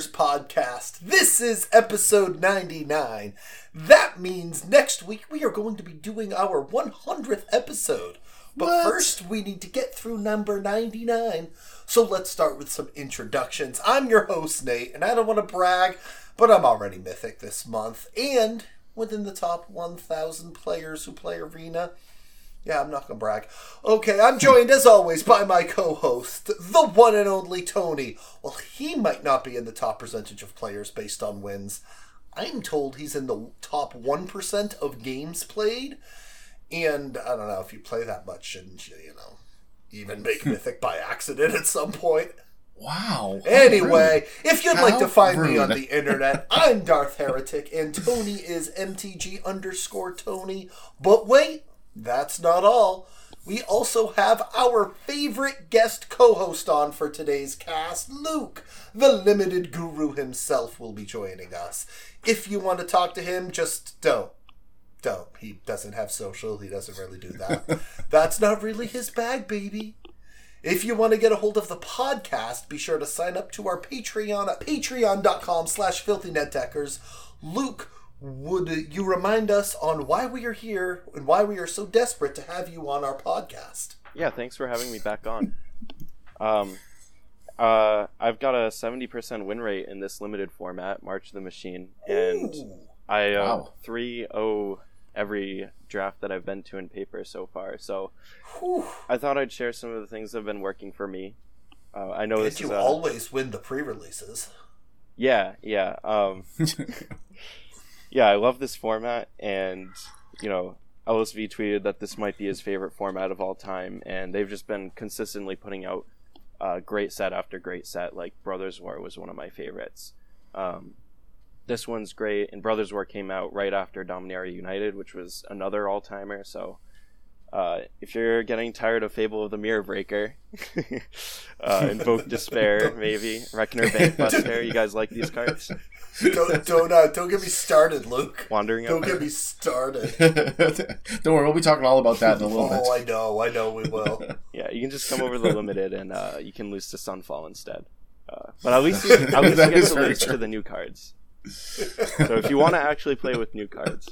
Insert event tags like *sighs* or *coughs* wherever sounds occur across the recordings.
to the Filthy Net Deckers podcast. This is episode 99. That means next week we are going to be doing our 100th episode. But What? first, we need to get through number 99. So let's start with some introductions. I'm your host, Nate, and I don't want to brag, but I'm already mythic this month. And within the top 1,000 players who play Arena, yeah, I'm not gonna brag. Okay, I'm joined as always by my co-host, the one and only Tony. Well, he might not be in the top percentage of players based on wins. I'm told he's in the top one percent of games played, and I don't know if you play that much, shouldn't you? You know, even make mythic by accident at some point. Wow. Anyway, if you'd like to How find me on the internet, *laughs* I'm Darth Heretic, and Tony is MTG underscore Tony. But wait, that's not all. We also have our favorite guest co-host on for today's cast, Luke. The limited guru himself will be joining us. If you want to talk to him, just don't. Don't. He doesn't have social. He doesn't really do that. *laughs* That's not really his bag, baby. If you want to get a hold of the podcast, be sure to sign up to our Patreon at patreon.com slash filthynetdeckers. Luke, would you remind us on why we are here and why we are so desperate to have you on our podcast? Yeah, thanks for having me back on. Um, uh, I've got a 70% win rate in this limited format, March of the Machine, and Ooh. I uh, Wow. 3 0 every draft that I've been to in paper so far. So Whew. I thought I'd share some of the things that have been working for me. Uh, I know this Did is you a, always win the pre-releases? yeah, yeah, um, *laughs* *laughs* yeah. I love this format, and you know, LSV tweeted that this might be his favorite format of all time, and they've just been consistently putting out uh, great set after great set. Like Brothers War was one of my favorites. Um, this one's great, and Brothers War came out right after Dominaria United, which was another all timer. So, uh, if you're getting tired of Fable of the Mirror Breaker, *laughs* uh, Invoke Despair, *laughs* maybe Reckoner Bankbuster, you guys like these cards? Don't *laughs* don't uh, don't get me started, Luke. Wandering Don't Out. get me started. *laughs* Don't worry, we'll be talking all about that in a little Oh, bit. Oh, I know, I know we will. *laughs* Yeah, you can just come over the limited, and uh, you can lose to Sunfall instead. Uh, but at least you, at least you get to lose true. to the new cards. So if you want to actually play with new cards,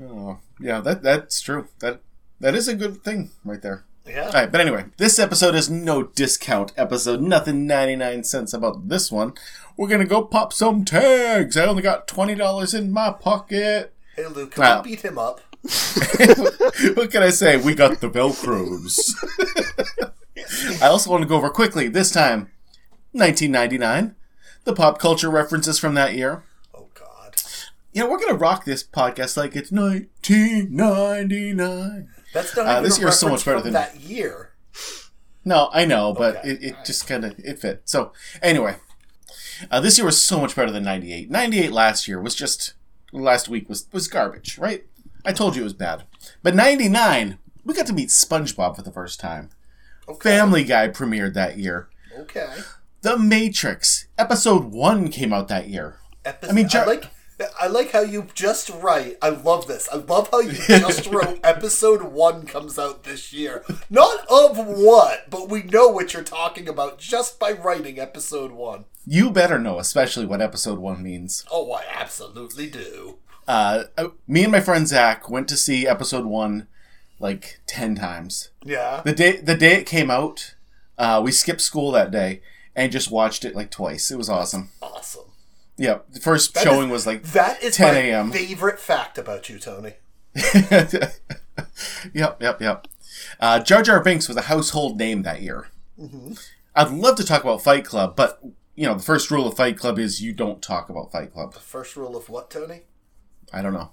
Oh, yeah, that that's true. That that is a good thing right there. Yeah. All right, but anyway, this episode is no discount episode. Nothing 99 cents about this one. We're going to go pop some tags. I only got $20 in my pocket. Hey, Luke, can Wow. we beat him up? *laughs* what can I say? We got the Velcros. *laughs* I also want to go over quickly, this time, 1999. The pop culture references from that year. Oh God. You know, we're going to rock this podcast like it's 1999. That's not Uh, this a is so much better than- that year. No, I know, but Okay. it, it just kind of it fit. So anyway, uh, this year was so much better than '98. '98 last year was just last week was was garbage, right? I told you it was bad. But '99, we got to meet SpongeBob for the first time. Okay. Family Guy premiered that year. Okay. The Matrix episode one came out that year. Epi- I mean, I like. I like how you just write. I love this. I love how you *laughs* just wrote episode one comes out this year. Not of what, but we know what you're talking about just by writing episode one. You better know, especially what episode one means. Oh, I absolutely do. Uh, uh, me and my friend Zach went to see episode one like ten times. Yeah. The day the day it came out, uh, we skipped school that day and just watched it like twice. It was awesome. Awesome. Yeah, the first That showing is- was like That is 10 my a.m.. favorite fact about you, Tony. *laughs* yep, yep, yep. Uh, Jar Jar Binks was a household name that year. I'd love to talk about Fight Club, but you know the first rule of Fight Club is you don't talk about Fight Club. The first rule of what, Tony? I don't know.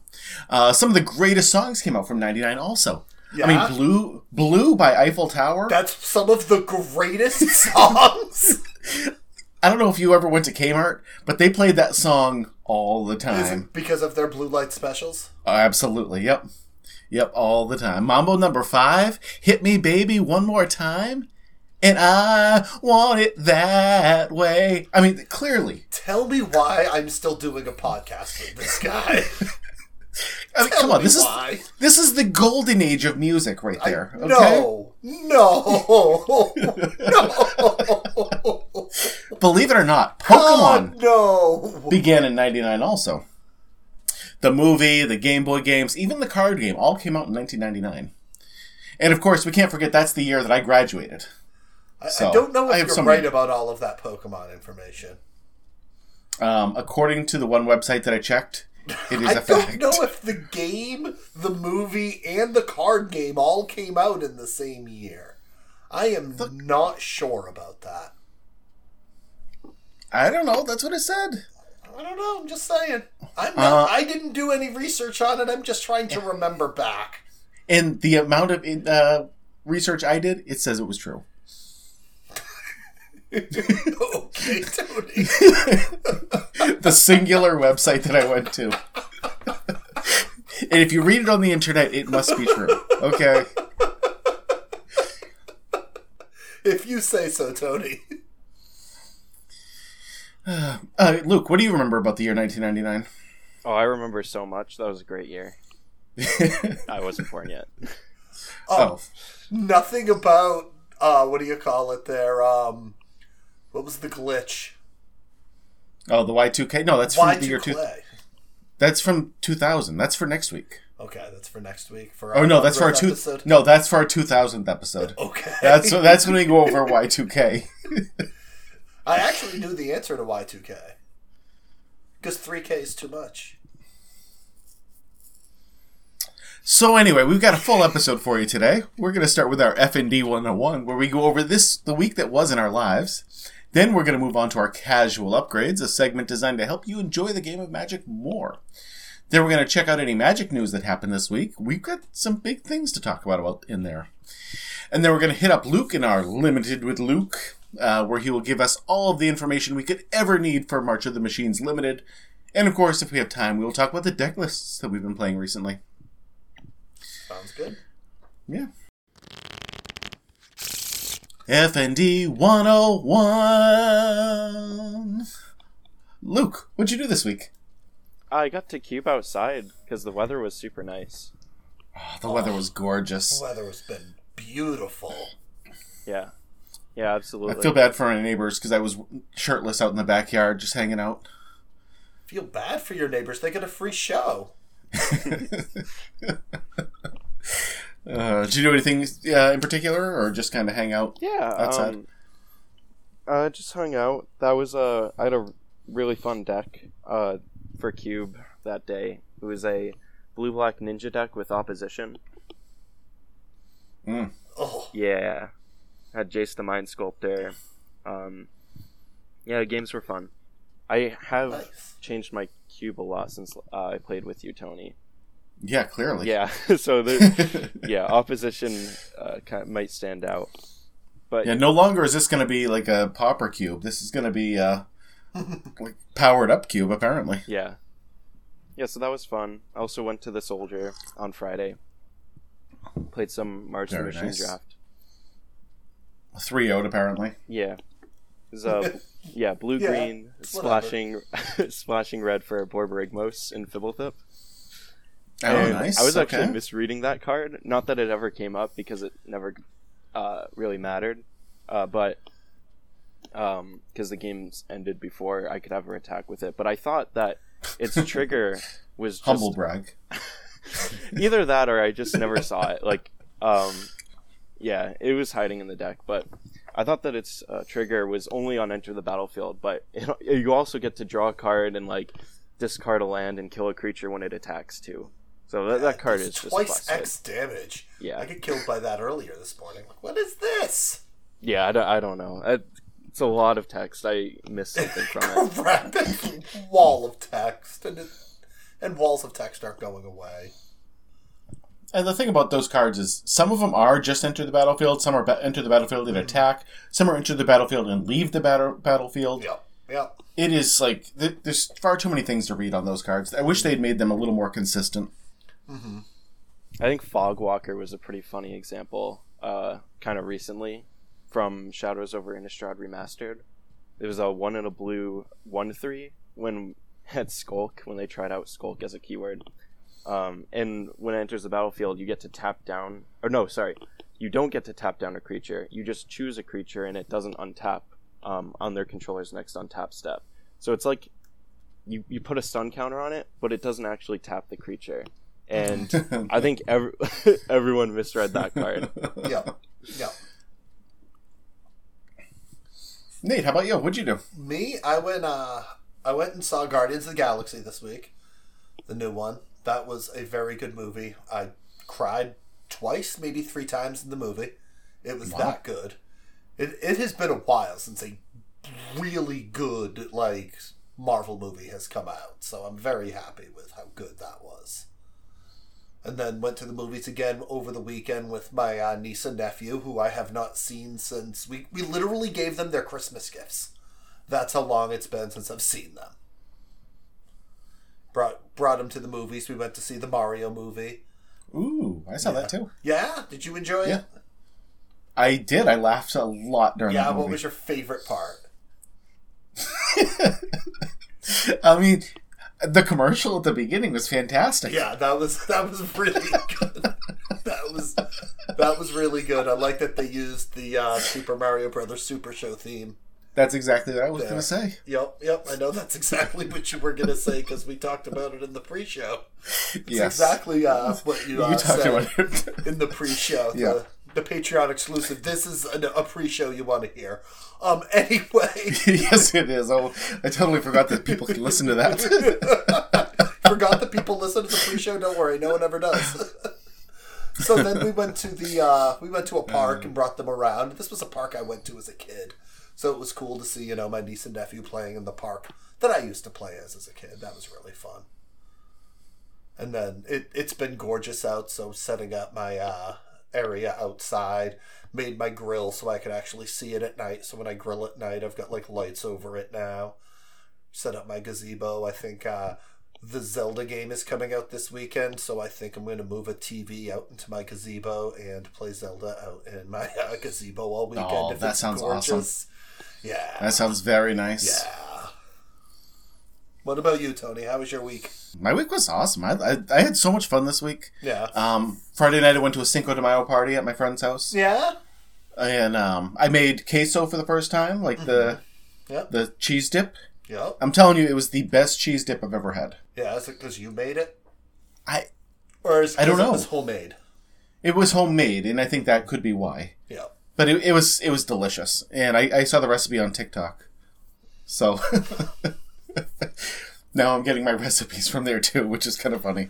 Uh, some of the greatest songs came out from '99. Also, Yeah. I mean, "Blue," "Blue" by Eiffel Tower. That's some of the greatest *laughs* songs. *laughs* I don't know if you ever went to Kmart, but they played that song all the Is time. it because of their blue light specials? Oh, absolutely. Yep. Yep. All the time. Mambo number five. Hit me, baby, one more time. And I want it that way. I mean, clearly. Tell me why I'm still doing a podcast with this guy. *laughs* I mean, Tell come on, this is this is the golden age of music right I- there. okay? No, *laughs* no, no. *laughs* Believe it or not, Pokemon no. began in '99 also. The movie, the Game Boy games, even the card game all came out in 1999. And of course, we can't forget that's the year that I graduated. I, So, I don't know I if have you're right about all of that Pokemon information. Um, according to the one website that I checked, it is *laughs* I a fact. I don't know if the game, the movie, and the card game all came out in the same year. I am not sure about that. I don't know. That's what it said. I don't know. I'm just saying. I'm Uh, not, I didn't do any research on it. I'm just trying to remember back. And the amount of uh, research I did, it says it was true. *laughs* okay, Tony. *laughs* the singular website that I went to. and if you read it on the internet, it must be true. Okay. If you say so, Tony. *sighs* Uh, Luke, what do you remember about the year 1999? Oh, I remember so much. That was a great year. *laughs* I wasn't born yet. Oh, nothing about uh, what do you call it there? Um, what was the glitch? oh, the Y2K. No, that's from Why the year two. That's from 2000. That's for next week. Okay, that's for next week. For Oh no, that's for our two. episode. No, that's for our 2000th episode. *laughs* Okay, That's that's when we go over Y2K. *laughs* I actually knew the answer to Y two K. Because three K is too much. So anyway, we've got a full episode for you today. We're going to start with our F&D 101 where we go over this the week that was in our lives. Then we're going to move on to our casual upgrades, a segment designed to help you enjoy the game of Magic more. Then we're going to check out any Magic news that happened this week. We've got some big things to talk about in there. And then we're going to hit up Luke in our Limited with Luke, uh, where he will give us all of the information we could ever need for March of the Machines Limited. And of course, if we have time, we will talk about the deck lists that we've been playing recently. Sounds good. Yeah. FND 101. Luke, what'd you do this week? I got to cube outside because the weather was super nice. Oh, the weather was gorgeous. The weather has been beautiful. Yeah. Yeah, absolutely. I feel bad for my neighbors because I was shirtless out in the backyard just hanging out. Feel bad for your neighbors. They get a free show. *laughs* Uh, did you do anything uh, in particular or just kind of hang out? Yeah. outside? Um, I just hung out. That was a. I had a really fun deck uh, for cube that day. It was a blue black ninja deck with opposition. Mm. Oh, Yeah. Had Jace the Mind Sculptor. Um, yeah, games were fun. I have nice. changed my cube a lot since uh, I played with you, Tony. Yeah, clearly. Yeah, *laughs* so the *laughs* yeah opposition uh, kind of might stand out, but Yeah, no longer is this going to be like a pauper cube. This is going to be uh, *laughs* like powered up cube, apparently. Yeah. Yeah, so that was fun. I also went to the Soldier on Friday. Played some March of Very Machine nice. draft. Three out, apparently. Yeah. It uh, *laughs* yeah, blue green, it's whatever. splashing *laughs* splashing red for Borborygmos in Fblthp. Oh, And nice. I was actually okay. misreading that card. Not that it ever came up because it never uh, really mattered, uh, but because the games ended before I could ever attack with it. But I thought that its *laughs* trigger was just Humble brag. either that or I just never saw it. Like, um, yeah, it was hiding in the deck, but I thought that its uh, trigger was only on enter the battlefield. But *laughs* it, you also get to draw a card and like discard a land and kill a creature when it attacks too. So that, that card is It's just twice busted. X damage. Yeah. I got killed by that earlier this morning. Like, what is this? Yeah, I don't, I don't know. I, it's a lot of text. I missed something from it. *laughs* Rapid wall of text, and it, and walls of text aren't going away. And the thing about those cards is some of them are just enter the battlefield, some are ba- enter the battlefield and mm-hmm. attack, some are enter the battlefield and leave the battle- battlefield. Yep, yep. It is like, th- there's far too many things to read on those cards. I wish mm-hmm. they'd made them a little more consistent. Mm-hmm. I think Fogwalker was a pretty funny example, uh, kind of recently, from Shadows over Innistrad Remastered. It was a one and a blue one three when *laughs* had Skulk when they tried out Skulk as a keyword, Um, and when it enters the battlefield, you get to tap down. Or no, sorry, you don't get to tap down a creature. You just choose a creature, and it doesn't untap um, on their controller's next untap step. So it's like you you put a stun counter on it, but it doesn't actually tap the creature. And *laughs* I think every, *laughs* everyone misread that card. *laughs* Yep. Yep. Nate, how about you? What'd you do? Me, I went. Uh, I went and saw Guardians of the Galaxy this week, the new one. That was a very good movie. I cried twice, maybe three times in the movie. It was Wow. that good. It it has been a while since a really good like Marvel movie has come out, so I'm very happy with how good that was. And then went to the movies again over the weekend with my uh, niece and nephew, who I have not seen since we we literally gave them their Christmas gifts. That's how long it's been since I've seen them. Brought brought them to the movies. We went to see the Mario movie. Ooh, I saw that too. Yeah, did you enjoy Yeah. it? I did. I laughed a lot during Yeah. What was your favorite part? *laughs* I mean, the commercial at the beginning was fantastic. Yeah, that was that was really *laughs* good. that was that was really good. I like that they used the uh, Super Mario Brothers Super Show theme. That's exactly what I was Yeah. going to say. Yep, yep. I know that's *laughs* exactly what you were gonna say because we talked about it in the pre-show. It's yes. exactly uh, what you, uh, You talked said about it. *laughs* in the pre-show. Yeah. The, the Patreon exclusive. This is a, a pre-show you want to hear. Um. *laughs* Anyway, yes, it is. Oh, I totally forgot that people can listen to that. forgot that people listen to the pre-show. Don't worry, no one ever does. so then we went to the uh, we went to a park and brought them around. This was a park I went to as a kid, so it was cool to see you know my niece and nephew playing in the park that I used to play as as a kid. That was really fun. And then it it's been gorgeous out, so setting up my uh, area outside made my grill so I could actually see it at night. So when I grill at night, I've got like lights over it now. Set up my gazebo. I think uh, the Zelda game is coming out this weekend, so I think I'm going to move a TV out into my gazebo and play Zelda out in my uh, gazebo all weekend. Oh, that sounds awesome. Yeah. That sounds very nice. yeah. What about you, Tony? How was your week? My week was awesome. I, I, I had so much fun this week. Yeah. Um, Friday night I went to a Cinco de Mayo party at my friend's house, yeah. and um, I made queso for the first time, like the Yep. the cheese dip. Yep. I'm telling you, it was the best cheese dip I've ever had. Yeah. Is it because you made it, I or is I don't 'cause know. It was homemade. it was homemade, and I think that could be why. Yeah. But it, it was it was delicious, and I, I saw the recipe on TikTok, so *laughs* now I'm getting my *laughs* recipes from there too, which is kind of funny.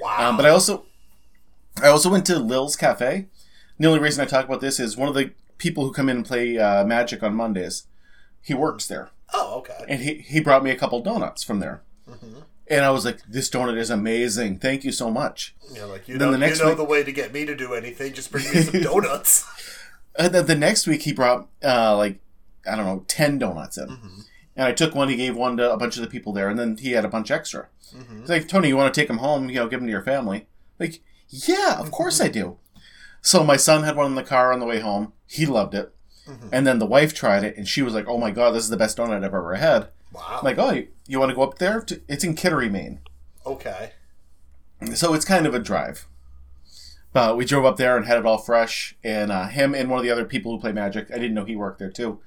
Wow. Um, but I also I also went to Lil's Cafe. The only reason I talk about this is one of the people who come in and play uh, Magic on Mondays. He works there, oh, okay. and he he brought me a couple donuts from there. Mm-hmm. And I was like, "This donut is amazing! Thank you so much." Yeah, like you Then know, the next you know week- the way to get me to do anything. Just bring me some *laughs* donuts. And then the next week he brought uh, like I don't know ten donuts in, Mm-hmm. and I took one. He gave one to a bunch of the people there, and then he had a bunch extra. Mm-hmm. He's like, Tony, you want to take them home? You know, give them to your family. Like, yeah, of course I do. So my son had one in the car on the way home. He loved it, Mm-hmm. and then the wife tried it, and she was like, "Oh my god, this is the best donut I've ever had." Wow. I'm like, oh, you, you want to go up there? To, it's in Kittery, Maine. okay. So it's kind of a drive. But we drove up there and had it all fresh. And uh, him and one of the other people who play Magic, I didn't know he worked there too.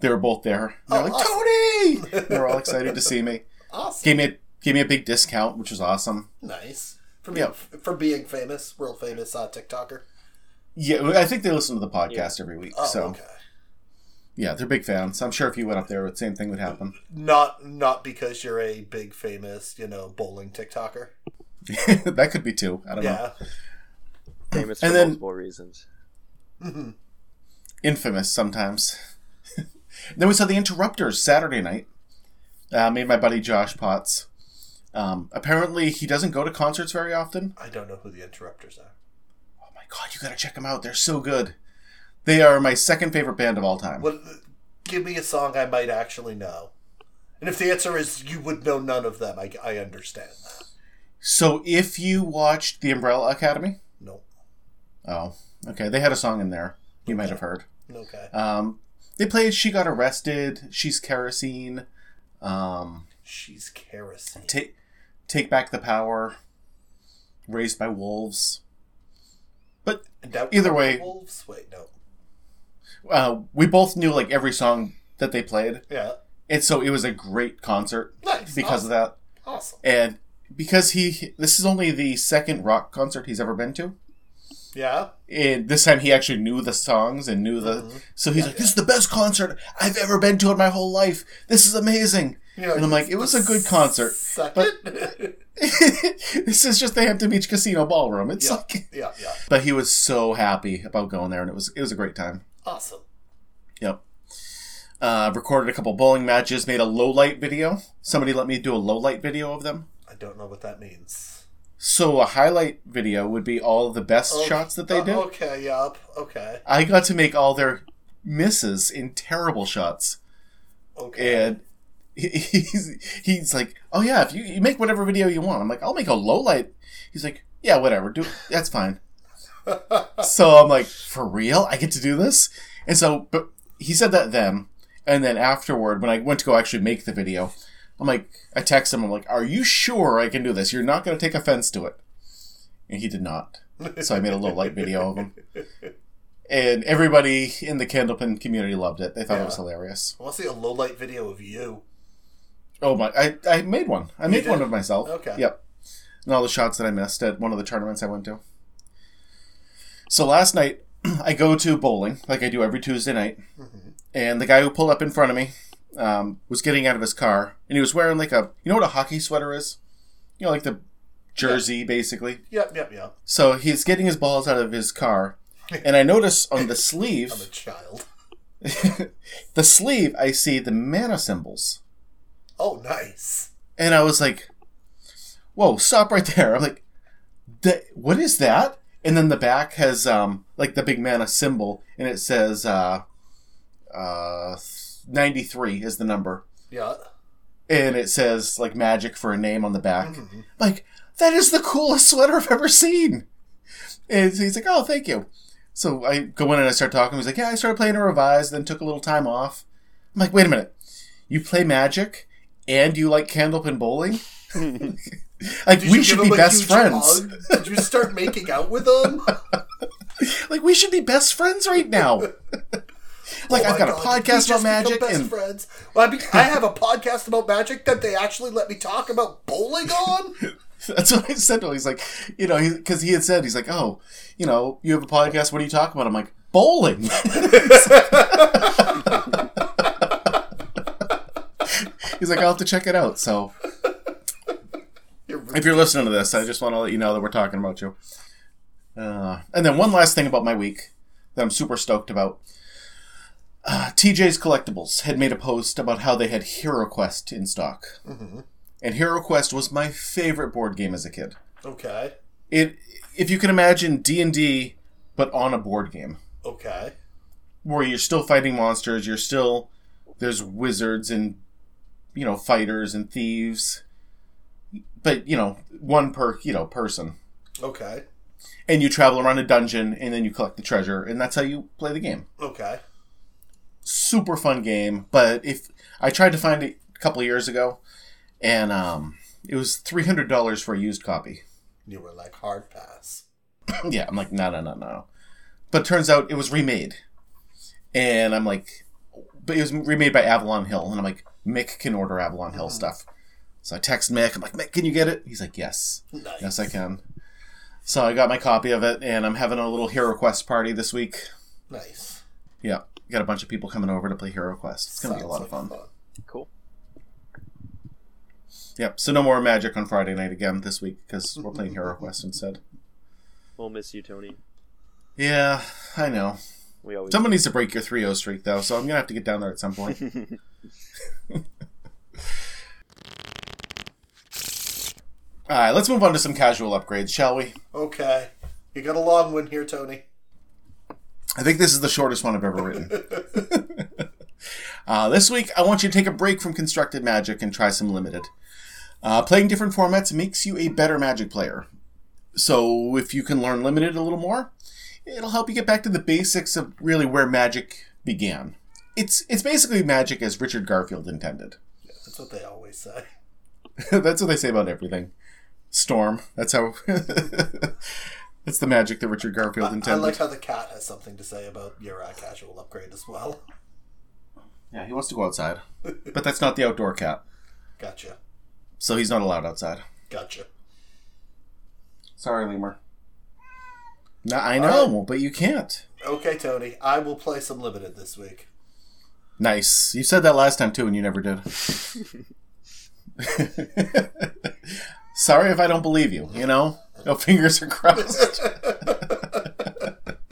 They were both there. They're Oh, like, awesome. Tony! *laughs* they were all excited to see me. Awesome. Gave me a, gave me a big discount, which was awesome. Nice. For being, Yeah. for being famous, world famous uh, TikToker. Yeah, I think they listen to the podcast every week. Oh, so okay. yeah, they're big fans. I'm sure if you went up there, the same thing would happen. Not not because you're a big famous, you know, bowling TikToker. *laughs* that could be too. I don't know. Yeah. Famous for And then- multiple reasons. Infamous sometimes. *laughs* then we saw the Interrupters Saturday night. Uh, made my buddy Josh Potts. Um, apparently, he doesn't go to concerts very often. I don't know who the interrupters are. Oh my god, you gotta check them out. They're so good. They are my second favorite band of all time. What? Give me a song I might actually know. And if the answer is you would know none of them, I, I understand that. So, if you watched The Umbrella Academy, No. Oh, okay, they had a song in there. You might have heard. Okay. Um, they played "She Got Arrested," "She's Kerosene," um, She's kerosene. "Take Take Back the Power." Raised by Wolves. But Either way- Wolves. Wait, no. uh, we both knew like every song that they played, Yeah. and so it was a great concert Nice. because awesome. of that. Awesome. And because he, this is only the second rock concert he's ever been to. Yeah. And this time he actually knew the songs and knew the. Mhm. So he's Yeah, like, "This is the best concert I've ever been to in my whole life. This is amazing." Yeah, And I'm like, "It was a good concert." Second. *laughs* *laughs* this is just the Hampton Beach Casino ballroom. It's yeah. like, yeah. Yeah. but he was so happy about going there, and it was it was a great time. Awesome. Yep. Uh, recorded a couple bowling matches. Made a low light video. Somebody let me do a low light video of them. I don't know what that means. So a highlight video would be all the best Oh, shots that they uh, did. Okay. Yep. Okay. I got to make all their misses in terrible shots. Okay. and he- he's he's like, "Oh yeah, if you, you make whatever video you want." I'm like, "I'll make a low light." He's like, "Yeah, whatever, do that's fine." *laughs* so I'm like, "For real? I get to do this?" And so, but he said that then, and then afterward, when I went to go actually make the video, I'm like, I text him, I'm like, "Are you sure I can do this? You're not going to take offense to it?" And he did not. So I made a low light video of him, and everybody in the Candlepin community loved it. They thought it was hilarious. I want to see a low light video of you. Oh my! I, I made one. I made did? one of myself. Okay. Yep. And all the shots that I missed at one of the tournaments I went to. So last night, *clears throat* I go to bowling like I do every Tuesday night, Mhm. and the guy who pulled up in front of me um, was getting out of his car, and he was wearing like a you know what a hockey sweater is, you know like the jersey basically. Yep. Yep. Yep. So he's getting his balls out of his car, *laughs* and I notice on the I'm a sleeve, child. *laughs* the sleeve, I see the mana symbols. Oh, nice. And I was like, whoa, stop right there. I'm like, "That- what is that? And then the back has um like the big mana symbol, and it says uh, uh, 93 is the number. Yeah. And it says like magic for a name on the back. Mhm. Like, that is the coolest sweater I've ever seen. And he's like, oh, thank you. So I go in and I start talking. He's like, yeah, I started playing a revise, then took a little time off. I'm like, wait a minute. You play magic and you like Candlepin bowling? *laughs* *laughs* like, Did we should be best friends. hug? Did you start making out with him? *laughs* Like, we should be best friends right now. Like, Oh I've got a podcast about magic. Best And friends. Well, I, mean, I have a podcast about magic that they actually let me talk about bowling on. *laughs* That's what I said to him. He's like, you know, because he, had said, he's like, oh, you know, you have a podcast. What do you talk about? I'm like, bowling. *laughs* he's like, I'll have to check it out. So if you're listening to this, I just want to let you know that we're talking about you. Uh, and then one last thing about my week that I'm super stoked about. *sighs* Uh, TJ's Collectibles had made a post about how they had Hero Quest in stock. Mhm. And Hero Quest was my favorite board game as a kid. Okay. It, if you can imagine D and D, but on a board game, Okay. where you're still fighting monsters, you're still there's wizards and you know fighters and thieves, but you know one per you know person, Okay. and you travel around a dungeon and then you collect the treasure, and that's how you play the game. Okay. Super fun game, but if I tried to find it a couple years ago, and um, it was three hundred dollars for a used copy. You were like hard pass. *laughs* yeah, I'm like, no, no, no, no. But turns out it was remade. And I'm like, but it was remade by Avalon Hill. And I'm like, Mick can order Avalon Hill stuff. So I text Mick. I'm like, Mick, can you get it? He's like, yes. Nice. Yes, I can. So I got my copy of it, and I'm having a little Hero Quest party this week. Nice. Yeah, got a bunch of people coming over to play Hero Quest. It's gonna be a Sounds lot of like fun. Cool. Yep. So no more Magic on Friday night again this week because we're playing Hero *laughs* Quest instead. We'll miss you, Tony. Yeah, I know. We always. Someone needs to break your 3-0 streak though, so I'm gonna have to get down there at some point. *laughs* All right, let's move on to some casual upgrades, shall we? Okay. You got a long one here, Tony. I think this is the shortest one I've ever written. *laughs* uh, this week, I want you to take a break from constructed magic and try some limited. Uh, playing different formats makes you a better magic player. So, if you can learn limited a little more, it'll help you get back to the basics of really where magic began. It's it's basically magic as Richard Garfield intended. That's what they always say. *laughs* That's what they say about everything. Storm. That's how. *laughs* That's the magic that Richard Garfield I, I like how the cat has something to say about your uh, casual upgrade as well. *laughs* yeah, he wants to go outside, *laughs* but that's not the outdoor cat, Gotcha. so he's not allowed outside. Gotcha. Sorry, Lemur. No, I know, but you can't. Okay, Tony. I will play some limited this week. Nice. You said that last time too, and you never did. *laughs* Sorry if I don't believe you. You know, no fingers are crossed.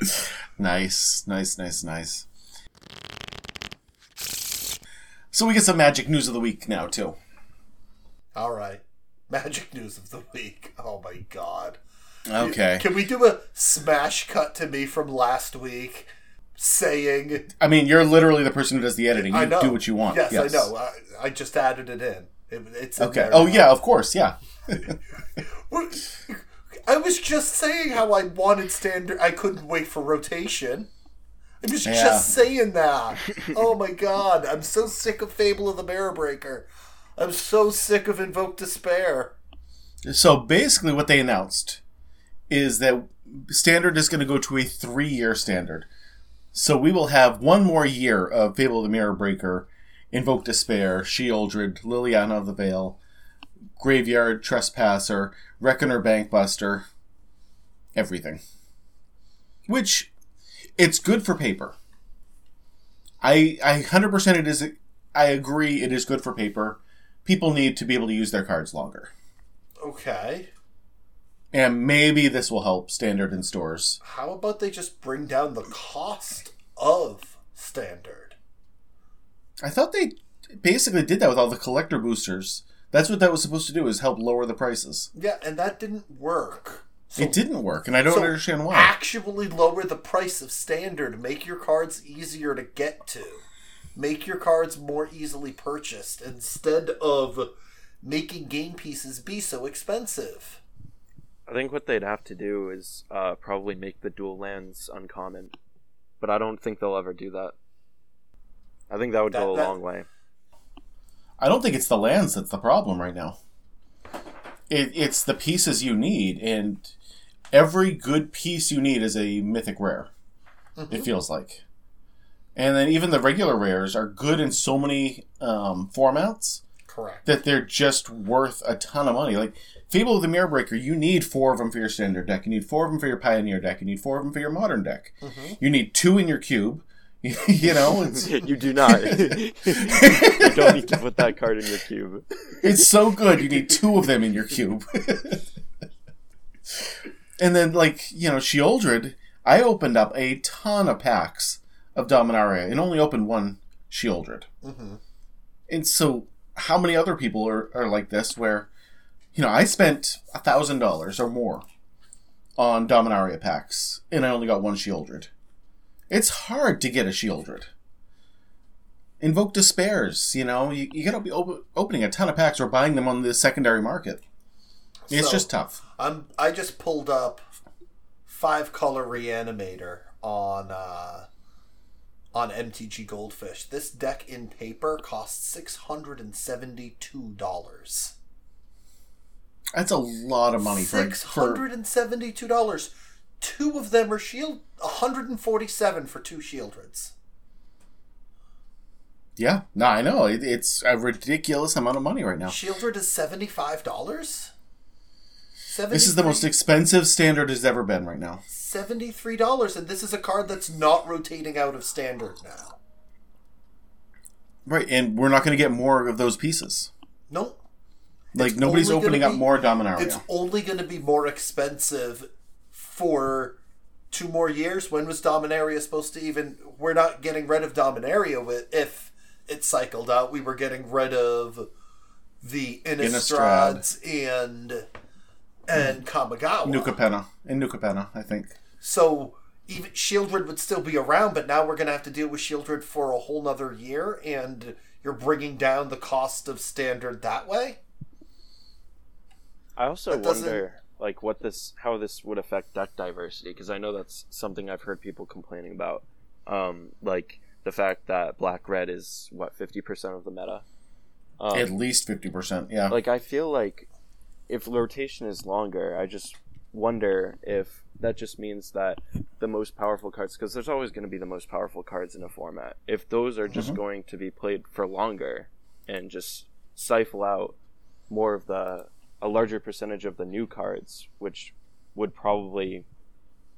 *laughs* nice, nice, nice, nice. So we get some magic news of the week now too. All right. Magic news of the week. Oh my god. Okay. Can we do a smash cut to me from last week saying I mean, you're literally the person who does the editing. You I know. do what you want. Yes, I know. I, I just added it in. It, it's Okay. Oh yeah, of course. Yeah. *laughs* *laughs* I was just saying how I wanted standard. I couldn't wait for rotation. I was Yeah. just saying that. *laughs* oh my god, I'm so sick of Fable of the Mirror Breaker. I'm so sick of Invoke Despair. So basically, what they announced is that standard is going to go to a three-year standard. So we will have one more year of Fable of the Mirror Breaker, Invoke Despair, Sheoldred, Liliana of the Veil, Graveyard Trespasser, Reckoner Bankbuster, everything. Which, it's good for paper. I I hundred percent it is. I agree. It is good for paper. People need to be able to use their cards longer. Okay. And maybe this will help standard in stores. How about they just bring down the cost of standard? I thought they basically did that with all the collector boosters. That's what that was supposed to do is help lower the prices. Yeah, and that didn't work. So it didn't work, and I don't so understand why. actually lower the price of standard. Make your cards easier to get to. Make your cards more easily purchased instead of making game pieces be so expensive. I think what they'd have to do is uh, probably make the dual lands uncommon, but I don't think they'll ever do that. I think that would That- go a that- long way. I don't think it's the lands that's the problem right now. It, it's the pieces you need, and every good piece you need is a mythic rare. It feels like, and then even the regular rares are good in so many um, formats Correct. that they're just worth a ton of money. Like Fable of the Mirror Breaker, you need four of them for your standard deck. You need four of them for your Pioneer deck. You need four of them for your Modern deck. You need two in your cube. *laughs* you know, it's *laughs* you do not. *laughs* you don't need to put that card in your cube. it's so good. You need two of them in your cube. and then, like you know, Sheoldred, I opened up a ton of packs of Dominaria and only opened one Sheoldred. hmm And so, how many other people are, are like this where, you know, I spent a thousand dollars or more on Dominaria packs, and I only got one Sheoldred. It's hard to get a Sheoldred. Invoke Despairs, you know, you, you gotta be op- opening a ton of packs or buying them on the secondary market. It's So- just tough. I'm. I just pulled up five color reanimator on uh, on MTG Goldfish. This deck in paper costs six hundred and seventy two dollars. That's a lot of money Six hundred and seventy two Six for hundred and seventy two dollars. Two of them are shield. One hundred and forty seven for two Sheoldreds. yeah. No, I know it, it's a ridiculous amount of money right now. Sheoldred is seventy five dollars. This is the most expensive standard has ever been right now. seventy-three dollars, and this is a card that's not rotating out of standard now. Right, and we're not going to get more of those pieces. Nope. Like It's nobody's opening up more Dominaria. It's only going to be more expensive for two more years. When was Dominaria supposed to even? We're not getting rid of Dominaria with if it cycled out. We were getting rid of the Innistrads and and Kamigawa. Nuka Penna. In Nuka Penna, I think. So even Sheoldred would still be around, but now we're going to have to deal with Sheoldred for a whole nother year, and you're bringing down the cost of standard that way. I also That doesn't- wonder, like, what this, how this would affect deck diversity, because I know that's something I've heard people complaining about. Um, like the fact that black red is what fifty percent of the meta. Um, At least 50%. Yeah. like I feel like if rotation is longer, I just wonder if that just means that the most powerful cards, because there's always going to be the most powerful cards in a format, if those are just going to be played for longer and just stifle out more of the a larger percentage of the new cards, which would probably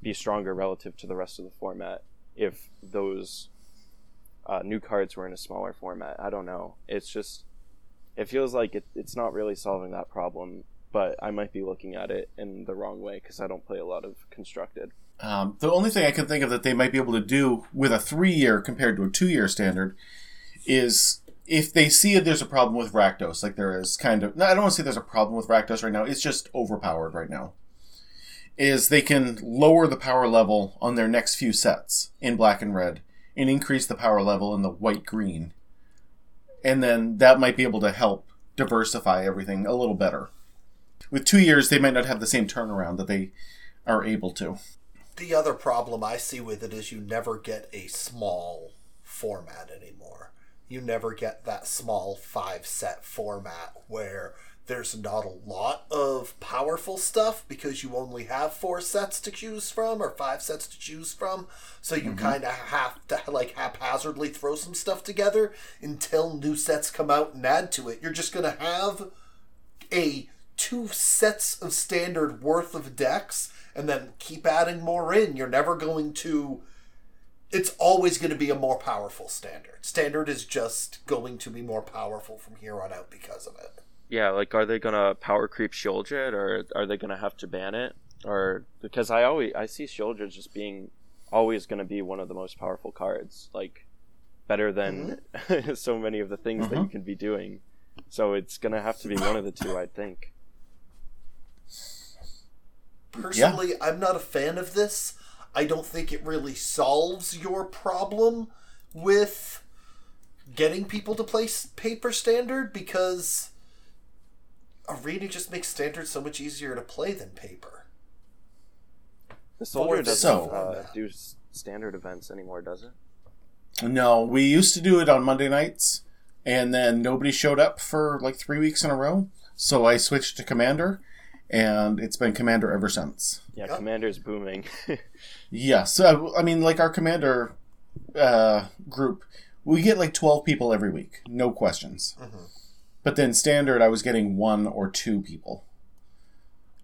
be stronger relative to the rest of the format if those uh, new cards were in a smaller format. I don't know. It's just it feels like it, it's not really solving that problem, but I might be looking at it in the wrong way because I don't play a lot of constructed. Um, the only thing I can think of that they might be able to do with a three year compared to a two year standard is if they see there's a problem with Rakdos, like there is kind of, I don't want to say there's a problem with Rakdos right now, it's just overpowered right now, is they can lower the power level on their next few sets in black and red and increase the power level in the white green. And then that might be able to help diversify everything a little better. With two years, they might not have the same turnaround that they are able to. The other problem I see with it is you never get a small format anymore. You never get that small five set format where there's not a lot of powerful stuff because you only have four sets to choose from or five sets to choose from. So you mm-hmm. kind of have to like haphazardly throw some stuff together until new sets come out and add to it. You're just going to have a two sets of standard worth of decks and then keep adding more in. You're never going to. It's always going to be a more powerful standard. Standard is just going to be more powerful from here on out because of it. Yeah, like are they gonna power creep Sheoldred or are they gonna have to ban it? Or because I always I see Sheoldred just being always gonna be one of the most powerful cards, like better than mm-hmm. *laughs* so many of the things that you mm-hmm. can be doing. So it's gonna have to be one of the two, I think. Personally, I'm not a fan of this. I don't think it really solves your problem with getting people to play paper standard because arena just makes standard so much easier to play than paper. The soldier this doesn't So- uh, do standard events anymore, does it? No, we used to do it on Monday nights, and then nobody showed up for like three weeks in a row. So I switched to Commander, and it's been Commander ever since. Yeah, Yep. Commander's booming. *laughs* Yeah, so I mean, like our Commander uh, group, we get like 12 people every week, no questions. But then Standard, I was getting one or two people.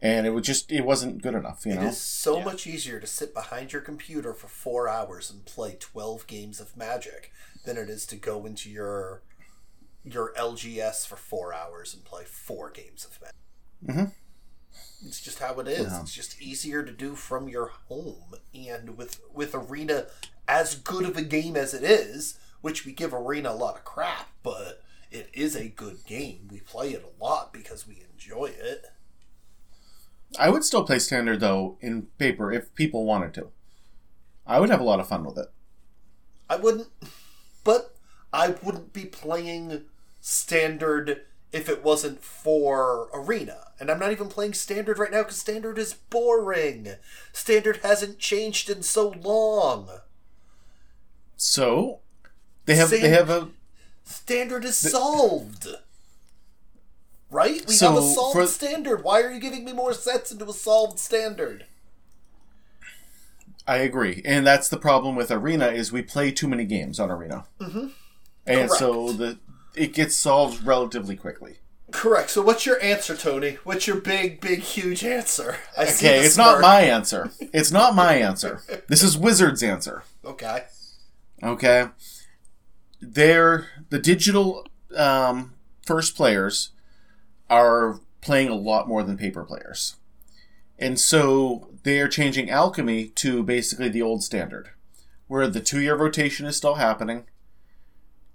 And it was just, it wasn't good enough, you It know? is so much easier to sit behind your computer for four hours and play 12 games of Magic than it is to go into your your LGS for four hours and play four games of Magic. Mhm. It's just how it is. Yeah. It's just easier to do from your home, and with with Arena as good of a game as it is, which we give Arena a lot of crap, but it is a good game. We play it a lot because we enjoy it. I would still play Standard, though, in paper if people wanted to. I would have a lot of fun with it. I wouldn't, but I wouldn't be playing standard if it wasn't for arena. And I'm not even playing standard right now because standard is boring. Standard hasn't changed in so long. So, they have, they have a, Standard is solved. Right? We So, have a solved for- standard. Why are you giving me more sets into a solved standard? I agree, and that's the problem with Arena is we play too many games on Arena, mm-hmm. and so the it gets solved relatively quickly. Correct. So what's your answer, Tony? What's your big, big, huge answer? I Okay, it's not my answer. It's not my answer. This is Wizard's answer. Okay. Okay, they're the digital um, first players are playing a lot more than paper players, and so they are changing alchemy to basically the old standard, where the two year rotation is still happening,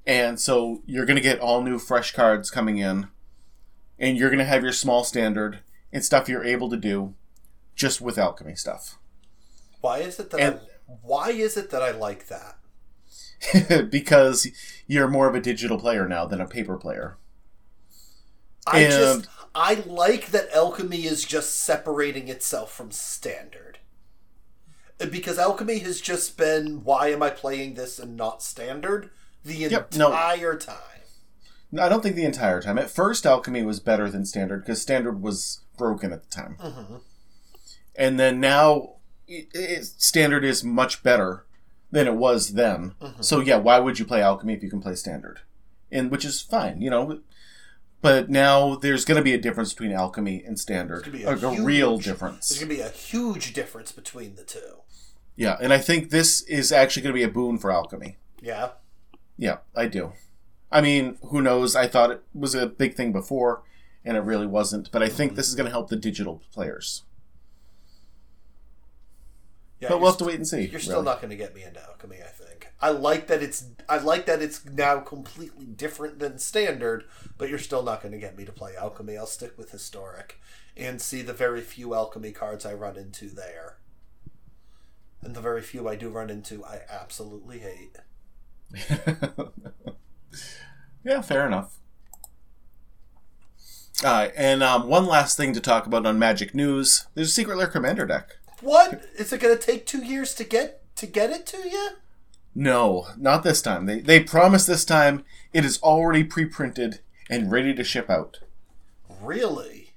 and so you're going to get all new fresh cards coming in, and you're going to have your small standard and stuff you're able to do, just with alchemy stuff. Why is it that And- I, why is it that I like that? *laughs* because you're more of a digital player now than a paper player. I And- just I like that alchemy is just separating itself from standard. Because alchemy has just been why am I playing this and not standard the Yep, no. entire time. I don't think the entire time. At first, Alchemy was better than Standard because Standard was broken at the time, Mm-hmm. and then now it, it, Standard is much better than it was then. Mhm. So yeah, why would you play Alchemy if you can play Standard? And which is fine, you know. But now there's going to be a difference between Alchemy and Standard, gonna be like a a real difference. There's gonna be a huge difference between the two. Yeah, and I think this is actually going to be a boon for Alchemy. Yeah. Yeah, I do. I mean, who knows? I thought it was a big thing before, and it really wasn't. But I think mm-hmm. this is going to help the digital players. Yeah. but we'll have to wait and see. You're still really. not going to get me into alchemy. I think. I like that it's. I like that it's now completely different than standard. But you're still not going to get me to play alchemy. I'll stick with historic, and see the very few alchemy cards I run into there. And the very few I do run into, I absolutely hate. *laughs* yeah, fair enough. Uh, and um, one last thing to talk about on Magic News: there's a Secret Lair Commander deck. What is it going to take two years to get to get it to you? No, not this time. They they promised this time it is already pre-printed and ready to ship out. Really?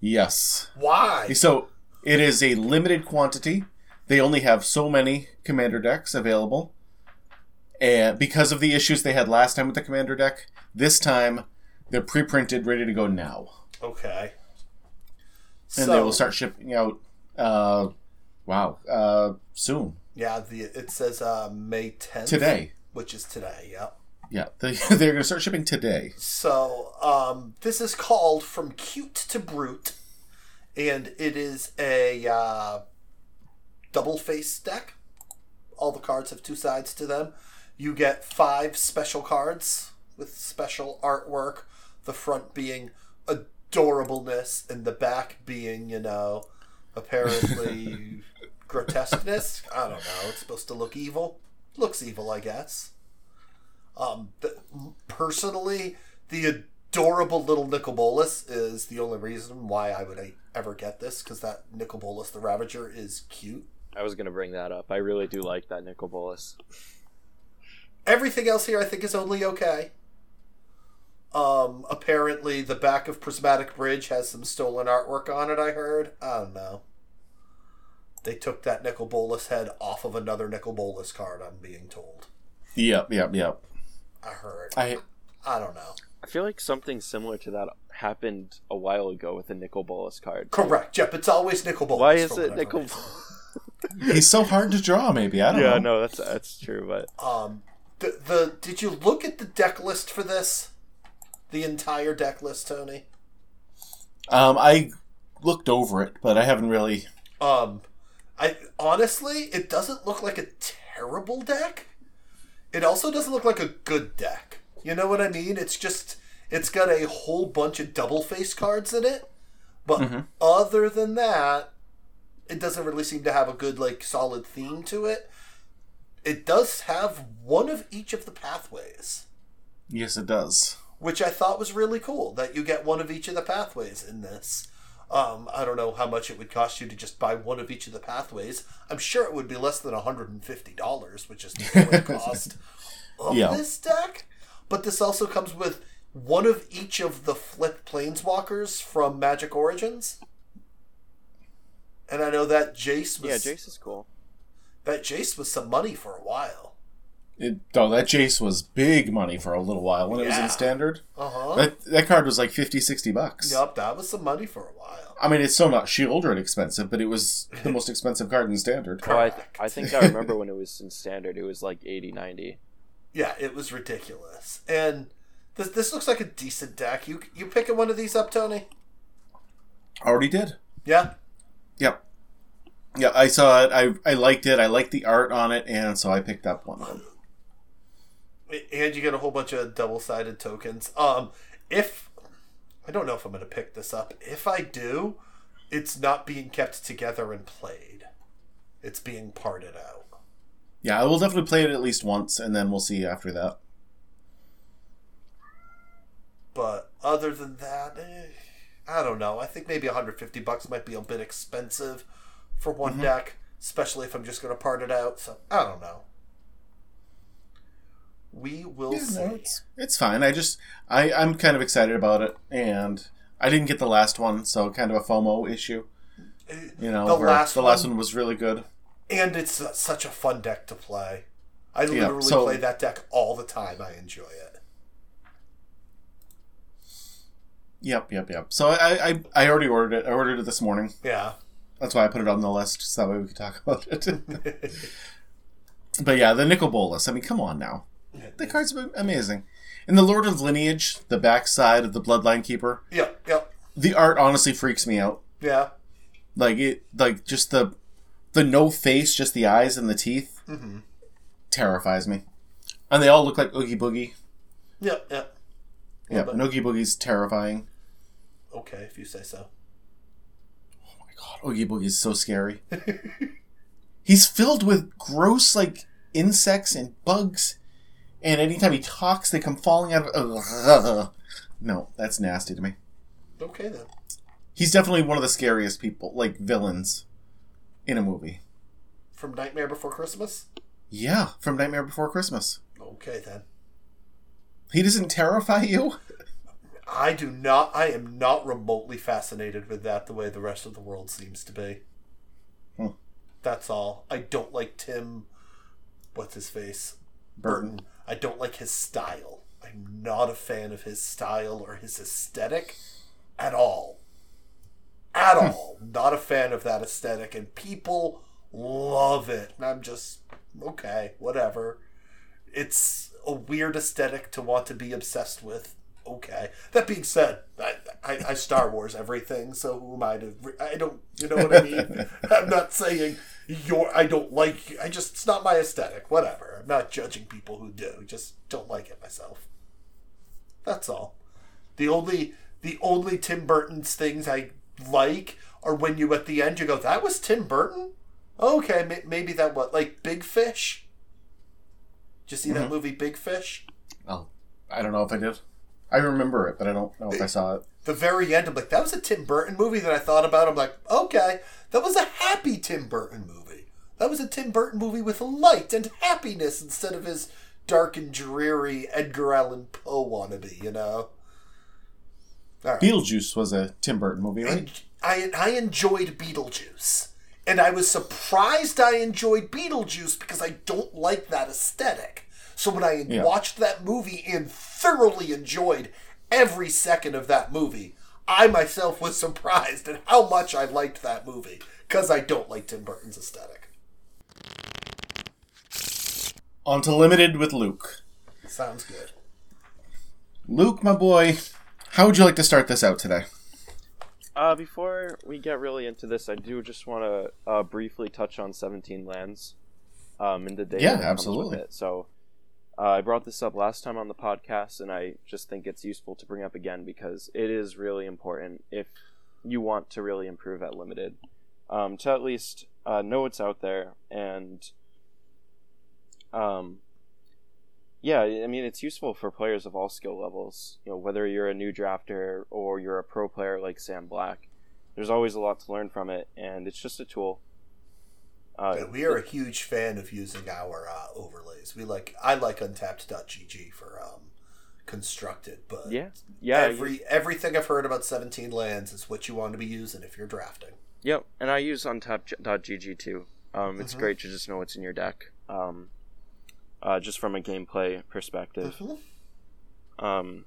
Yes. Why? So it is a limited quantity. They only have so many commander decks available. And because of the issues they had last time with the commander deck, this time they're pre-printed, ready to go now. Okay. And so, they will start shipping out uh wow, uh soon. Yeah, the it says uh, May tenth Today. which is today. Yeah. Yeah, *laughs* they, they're going to start shipping today. So um, this is called From Cute to Brute, and it is a uh, double face deck. All the cards have two sides to them. You get five special cards with special artwork. The front being adorableness, and the back being, you know, apparently *laughs* grotesqueness. I don't know. It's supposed to look evil. Looks evil, I guess. Um, th- personally, the adorable little Nicol Bolas is the only reason why I would ever get this because that Nicol Bolas the Ravager is cute. I was gonna bring that up. I really do like that Nicol Bolas. Everything else here I think is only okay. Um, apparently the back of Prismatic Bridge has some stolen artwork on it, I heard. I don't know. They took that Nicol Bolas head off of another Nicol Bolas card, I'm being told. Yep, yep, yep. I heard. I I don't know. I feel like something similar to that happened a while ago with the Nicol Bolas card. Correct, Yep, It's always Nicol Bolas. Why is it whatever Nicol? reason. he's so hard to draw maybe. I don't yeah, know. no, that's that's true, but Um, the the did you look at the deck list for this? The entire deck list, Tony. Um I looked over it, but I haven't really Um, I honestly, it doesn't look like a terrible deck. It also doesn't look like a good deck. You know what I mean? It's just it's got a whole bunch of double face cards in it, but Mhm. other than that, it doesn't really seem to have a good like solid theme to it. It does have one of each of the pathways. Yes it does. which I thought was really cool that you get one of each of the pathways in this. Um, I don't know how much it would cost you to just buy one of each of the pathways. I'm sure it would be less than $150, which is the *laughs* cost of Yeah. this deck. But this also comes with one of each of the flip planeswalkers from Magic Origins. And I know that Jace was yeah, Jace is cool. That Jace was some money for a while. It, oh, that Jace was big money for a little while when it was in standard. Uh-huh. That that card was like 50, 60 bucks. Yup, that was some money for a while. I mean, it's still not Sheoldred expensive, but it was the most expensive card in standard. Oh, I, th- I think I remember when it was in standard. It was like 80, 90. Yeah, it was ridiculous. And this this looks like a decent deck. You you picking one of these up, Tony? I already did. Yeah. Yep. Yeah, I saw it. I I liked it. I liked the art on it, and so I picked up one of them. And you get a whole bunch of double sided tokens. Um, if I don't know if I'm gonna pick this up. If I do, it's not being kept together and played. It's being parted out. Yeah, I will definitely play it at least once, and then we'll see after that. But other than that, eh, I don't know. I think maybe 150 bucks might be a bit expensive for one deck, especially if I'm just going to part it out. So I don't know. We will Yeah, see. no, it's it's fine. I just I I'm kind of excited about it, and I didn't get the last one, so kind of a FOMO issue. You know, The last the last one- one was really good. and it's uh, such a fun deck to play. I Yeah, literally so- play that deck all the time. I enjoy it. Yep, yep, yep. So I I, I already ordered it. I ordered it this morning. Yeah. That's why I put it on the list, so that way we could talk *laughs* about it. but yeah, the Nicol Bolas. I mean, come on now. The card's am- amazing. And the Lord of Lineage, the backside of the Bloodline Keeper, Yep. Yep. the art honestly freaks me out. Yeah. Like it, like just the the no face, just the eyes and the teeth, Mm-hmm. terrifies me. And they all look like Oogie Boogie. Yep. Yep. Yeah, Oogie Boogie's terrifying. Okay, if you say so. Oh god, Oogie Boogie's so scary. *laughs* He's filled with gross like insects and bugs, and anytime he talks, they come falling out of. Ugh. *laughs* No, that's nasty to me. Okay then. He's definitely one of the scariest people, like villains, in a movie. From Nightmare Before Christmas. Yeah, from Nightmare Before Christmas. Okay then. He doesn't terrify you. *laughs* I do not. I am not remotely fascinated with that the way the rest of the world seems to be. Hmm. That's all. I don't like Tim. What's his face? Burton. I don't like his style. I'm not a fan of his style or his aesthetic at all. At all. Not a fan of that aesthetic. And people love it. And I'm just, okay, whatever. It's a weird aesthetic to want to be obsessed with. Okay. That being said, I, I, I Star Wars everything, so who am I to. I don't, you know what I mean? *laughs* I'm not saying you're, I don't like, I just, it's not my aesthetic. Whatever. I'm not judging people who do. Just don't like it myself. That's all. The only, the only Tim Burton's things I like are when you at the end you go, that was Tim Burton? Okay, may- maybe that what, like Big Fish? Did you see that mm-hmm. movie Big Fish? Oh, I don't know if I did. I remember it, but I don't know if I saw it. the very end, I'm like, that was a Tim Burton movie that I thought about. I'm like, okay, that was a happy Tim Burton movie. That was a Tim Burton movie with light and happiness instead of his dark and dreary Edgar Allan Poe wannabe, you know? Right. Beetlejuice was a Tim Burton movie, right? And I, I enjoyed Beetlejuice. And I was surprised I enjoyed Beetlejuice because I don't like that aesthetic. So when I Yeah. watched that movie and thoroughly enjoyed every second of that movie, I myself was *laughs* surprised at how much I liked that movie because I don't like Tim Burton's aesthetic. On to Limited with Luke. Sounds good. Luke, my boy, how would you like to start this out today? Uh, before we get really into this, I do just want to uh, briefly touch on 17 lands um, and the data Yeah, that comes with absolutely. So uh, I brought this up last time on the podcast, and I just think it's useful to bring up again because it is really important if you want to really improve at limited um, to at least uh, know what's out there and um, yeah, I mean it's useful for players of all skill levels. You know, whether you're a new drafter or you're a pro player like Sam Black, there's always a lot to learn from it, and it's just a tool. Uh, Yeah, we are a huge fan of using our uh, overlays. We like I like untapped.gg for um, constructed, but yeah, yeah, every everything I've heard about 17 lands is what you want to be using if you're drafting. Yep, and I use untapped.gg too. Um, it's Mhm. great to just know what's in your deck. Um, uh, just from a gameplay perspective. Mhm. Um,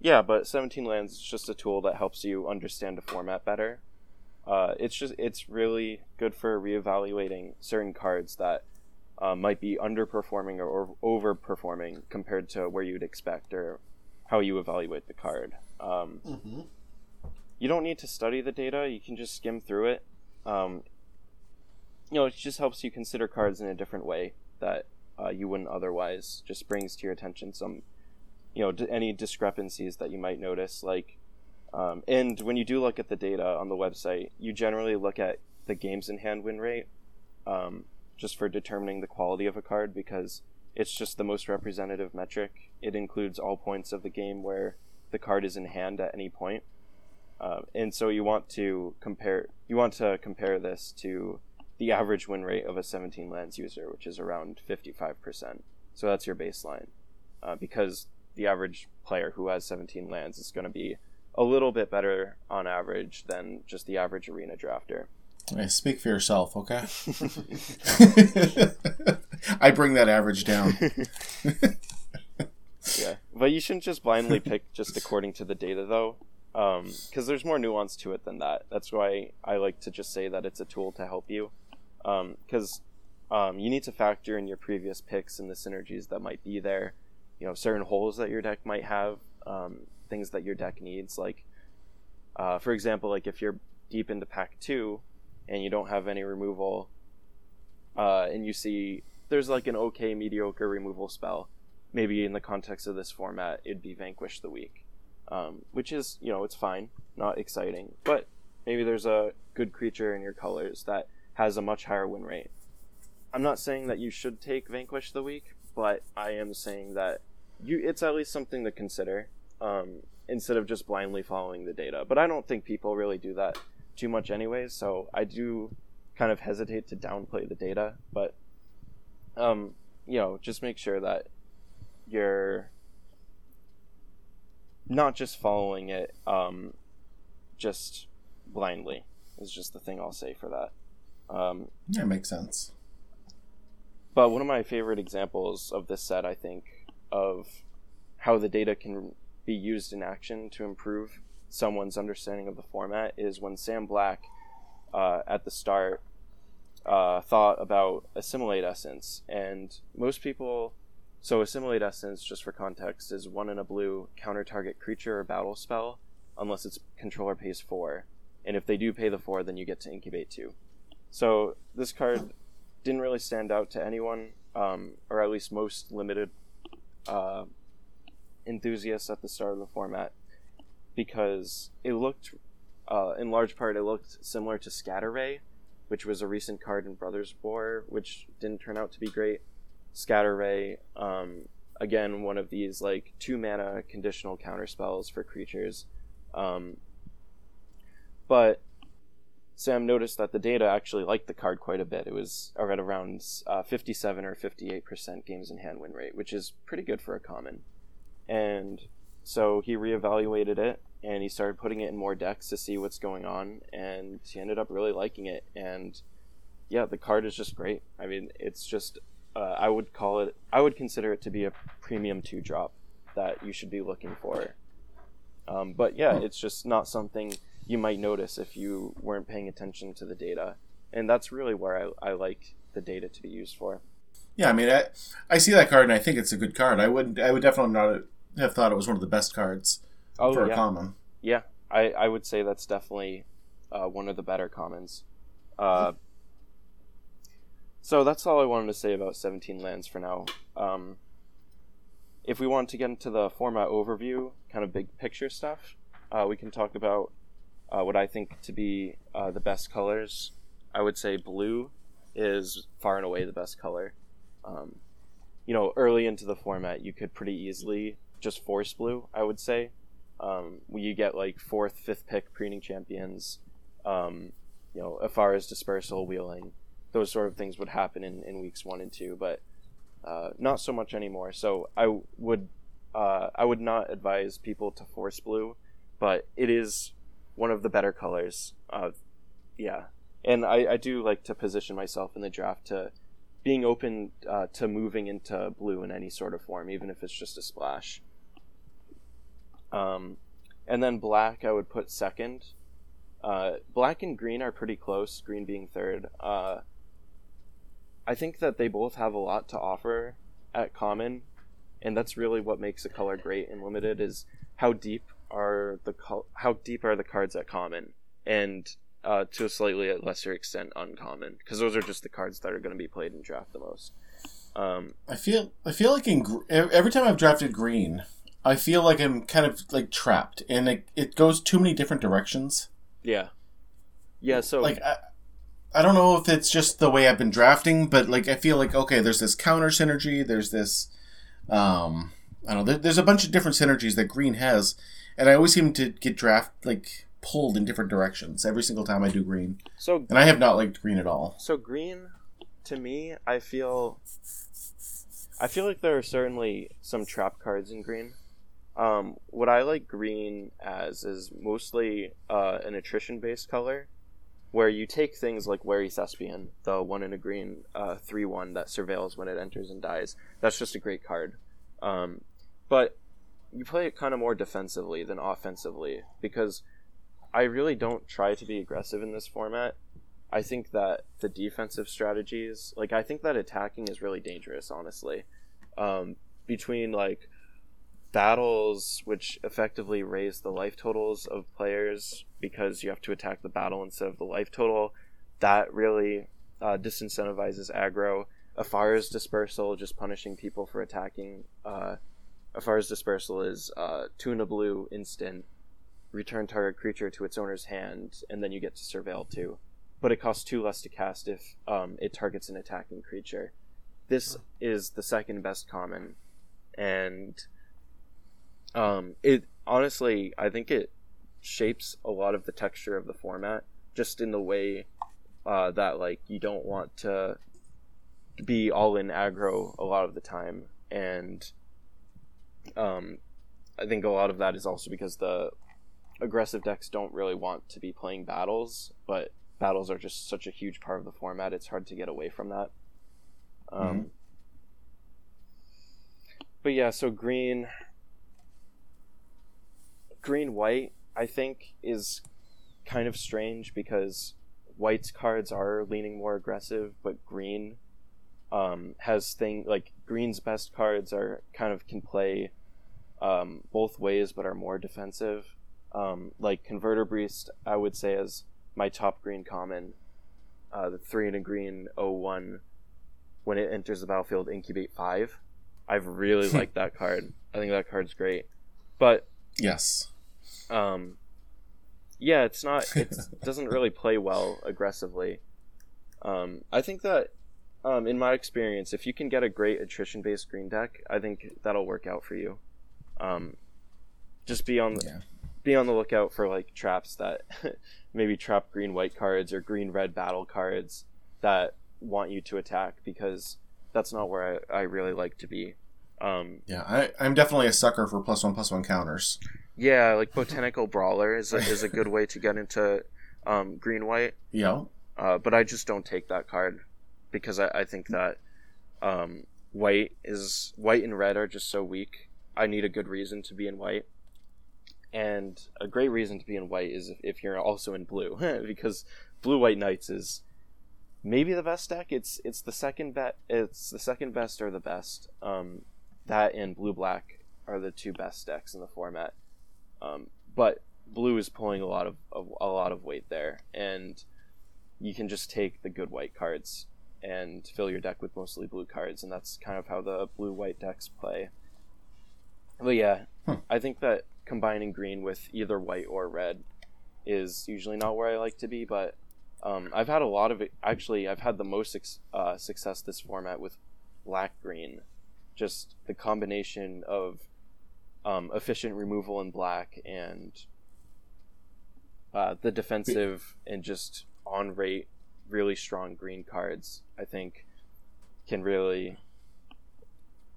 yeah, but 17 lands is just a tool that helps you understand the format better. Uh, it's just it's really good for reevaluating certain cards that uh, might be underperforming or, or overperforming compared to where you'd expect or how you evaluate the card. Um, Mhm. you don't need to study the data; you can just skim through it. Um, you know, it just helps you consider cards in a different way that uh, you wouldn't otherwise. Just brings to your attention some, you know, d- any discrepancies that you might notice. Like, um, and when you do look at the data on the website, you generally look at the games in hand win rate, um, just for determining the quality of a card because it's just the most representative metric. It includes all points of the game where the card is in hand at any point. Um, and so you want to compare you want to compare this to the average win rate of a 17 lands user, which is around 55%. So that's your baseline. uh, because the average player who has 17 lands is going to be a little bit better on average than just the average arena drafter. Hey, speak for yourself, okay? *laughs* *laughs* I bring that average down. *laughs* yeah, but you shouldn't just blindly pick just according to the data, though, because um, there's more nuance to it than that. That's why I like to just say that it's a tool to help you, because um, um, you need to factor in your previous picks and the synergies that might be there. You know, certain holes that your deck might have, um, things that your deck needs. Like, uh, for example, like if you're deep into pack two and you don't have any removal, uh, and you see there's like an okay mediocre removal spell maybe in the context of this format, it'd be Vanquish the Weak, um, which is, you know, it's fine, not exciting, but maybe there's a good creature in your colors that has a much higher win rate. I'm not saying that you should take Vanquish the Weak, but I am saying that you it's at least something to consider um, instead of just blindly following the data. But I don't think people really do that too much, anyways. So I do kind of hesitate to downplay the data, but um, you know, just make sure that you're not just following it um, just blindly is just the thing I'll say for that. Um, yeah, makes sense. But one of my favorite examples of this set, I think, of how the data can be used in action to improve someone's understanding of the format is when Sam Black, uh, at the start, uh, thought about assimilate essence, and most people so Assimilate Essence, just for context, is one in a blue counter target creature or battle spell, unless its controller pays four. And if they do pay the four, then you get to incubate two. So this card didn't really stand out to anyone, um, or at least most limited uh, enthusiasts at the start of the format, because it looked, uh, in large part, it looked similar to Scatter Ray, which was a recent card in Brothers War, which didn't turn out to be great. Scatter Ray, um, again, one of these like two mana conditional counter spells for creatures. Um, but Sam noticed that the data actually liked the card quite a bit. It was at around uh, 57 or 58% games in hand win rate, which is pretty good for a common. And so he reevaluated it and he started putting it in more decks to see what's going on. And he ended up really liking it. And yeah, the card is just great. I mean, it's just uh, I would call it. I would consider it to be a premium two drop that you should be looking for. Um, but yeah, it's just not something you might notice if you weren't paying attention to the data, and that's really where I, I like the data to be used for. Yeah, I mean, I, I see that card and I think it's a good card. I wouldn't, I would definitely not have thought it was one of the best cards oh, for yeah. a common. Yeah, I, I would say that's definitely uh, one of the better commons. Uh, so that's all I wanted to say about 17 lands for now. Um, if we want to get into the format overview, kind of big picture stuff, uh, we can talk about uh, what I think to be uh, the best colors. I would say blue is far and away the best color. Um, you know, early into the format, you could pretty easily just force blue. I would say, um, you get like fourth, fifth pick preening champions. Um, you know, as far as dispersal, wheeling, those sort of things would happen in, in weeks one and two, but uh, not so much anymore. So I would uh, I would not advise people to force blue, but it is one of the better colors. Uh, yeah, and I, I do like to position myself in the draft to being open uh, to moving into blue in any sort of form, even if it's just a splash. Um, and then black, I would put second. Uh, black and green are pretty close. Green being third. Uh, I think that they both have a lot to offer at common, and that's really what makes a color great and limited is how deep are the how deep are the cards at common, and uh, to a slightly lesser extent uncommon, because those are just the cards that are going to be played in draft the most. Um, I feel I feel like in every time I've drafted green, I feel like I'm kind of like trapped, and it, it goes too many different directions. Yeah, yeah. So like. I, I don't know if it's just the way I've been drafting, but like I feel like okay, there's this counter synergy, there's this, um, I don't know, there's a bunch of different synergies that green has, and I always seem to get draft like pulled in different directions every single time I do green. So and I have not liked green at all. So green, to me, I feel I feel like there are certainly some trap cards in green. Um, what I like green as is mostly uh, an attrition based color, where you take things like Wary Thespian, the one in a green uh, 3 1 that surveils when it enters and dies. That's just a great card. Um, but you play it kind of more defensively than offensively because I really don't try to be aggressive in this format. I think that the defensive strategies, like I think that attacking is really dangerous, honestly. Um, between like battles, which effectively raise the life totals of players because you have to attack the battle instead of the life total, that really uh, disincentivizes aggro. Ephara's dispersal, just punishing people for attacking. Uh, Ephara's dispersal is uh, tuna blue instant, return target creature to its owner's hand, and then you get to surveil too but it costs two less to cast if um, it targets an attacking creature. This is the second best common, and um, it honestly, I think it shapes a lot of the texture of the format, just in the way uh, that like you don't want to be all in aggro a lot of the time, and um, I think a lot of that is also because the aggressive decks don't really want to be playing battles, but battles are just such a huge part of the format. It's hard to get away from that. Um, mm-hmm. But yeah, so green, green white, I think is kind of strange because white's cards are leaning more aggressive, but green um, has thing like green's best cards are kind of can play um, both ways, but are more defensive. Um, like Converter Beast, I would say is my top green common, uh, the three and a green 01, when it enters the battlefield, incubate five. I've really *laughs* liked that card. I think that card's great, but yes, um, yeah, it's not. It doesn't really play well aggressively. Um, I think that, um, in my experience, if you can get a great attrition-based green deck, I think that'll work out for you. Um, just be on the yeah. be on the lookout for like traps that *laughs* maybe trap green white cards or green red battle cards that want you to attack because that's not where I, I really like to be. Um, yeah, I, I'm definitely a sucker for plus one plus one counters. Yeah, like Botanical Brawler is a, *laughs* is a good way to get into um, green white. Yeah. Uh, but I just don't take that card because I, I think that um, white is white and red are just so weak. I need a good reason to be in white and a great reason to be in white is if, if you're also in blue *laughs* because blue white knights is maybe the best deck it's it's the second bet it's the second best or the best um, that and blue black are the two best decks in the format um, but blue is pulling a lot of, of a lot of weight there and you can just take the good white cards and fill your deck with mostly blue cards and that's kind of how the blue white decks play but yeah hmm. i think that combining green with either white or red is usually not where I like to be, but um, I've had a lot of. Actually, I've had the most uh, success this format with black green. Just the combination of um, efficient removal in black and uh, the defensive and just on rate, really strong green cards, I think, can really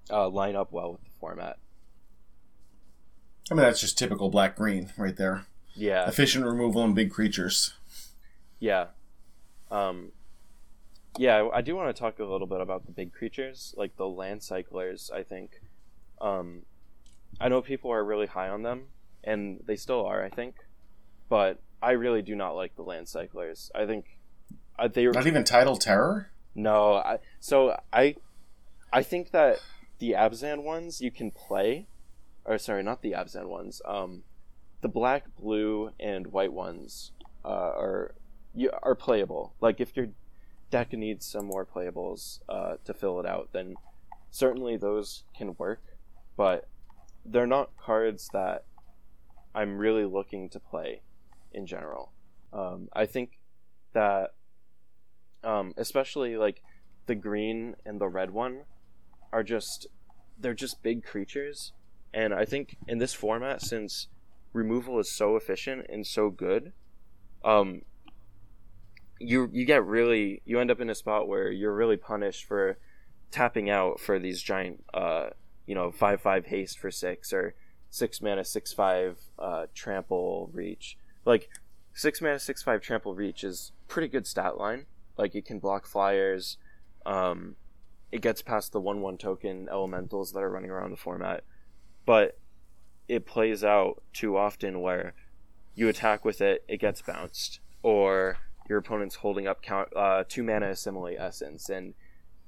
uh, line up well with the format. I mean, that's just typical black green right there. Yeah. Efficient removal and big creatures. Yeah. Um, yeah, I do want to talk a little bit about the big creatures, like the land cyclers. I think, um, I know people are really high on them, and they still are, I think, but I really do not like the land cyclers. I think uh, they not even title terror. No, I, so I, I think that the Abzan ones you can play, or sorry, not the Abzan ones. Um, the black, blue, and white ones uh, are you, are playable. Like if your deck needs some more playables uh, to fill it out, then certainly those can work. But they're not cards that I'm really looking to play in general. Um, I think that, um, especially like the green and the red one, are just they're just big creatures and I think in this format, since removal is so efficient and so good, um, you you get really you end up in a spot where you're really punished for tapping out for these giant, uh, you know, five five haste for six or six mana six five uh, trample reach. Like six mana six five trample reach is pretty good stat line. Like it can block flyers. Um, it gets past the one one token elementals that are running around the format, but it plays out too often where you attack with it, it gets bounced, or your opponent's holding up count uh, two mana assimilate essence and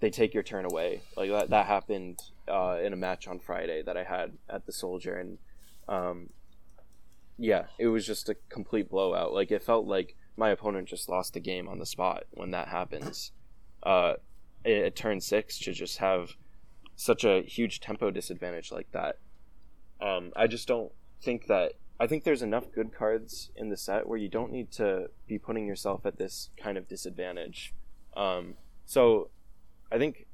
they take your turn away. Like that, that happened uh, in a match on Friday that I had at the Soldier, and um, yeah, it was just a complete blowout. Like it felt like my opponent just lost the game on the spot when that happens. Uh, at turn six to just have such a huge tempo disadvantage like that. Um, I just don't think that. I think there's enough good cards in the set where you don't need to be putting yourself at this kind of disadvantage. Um, so I think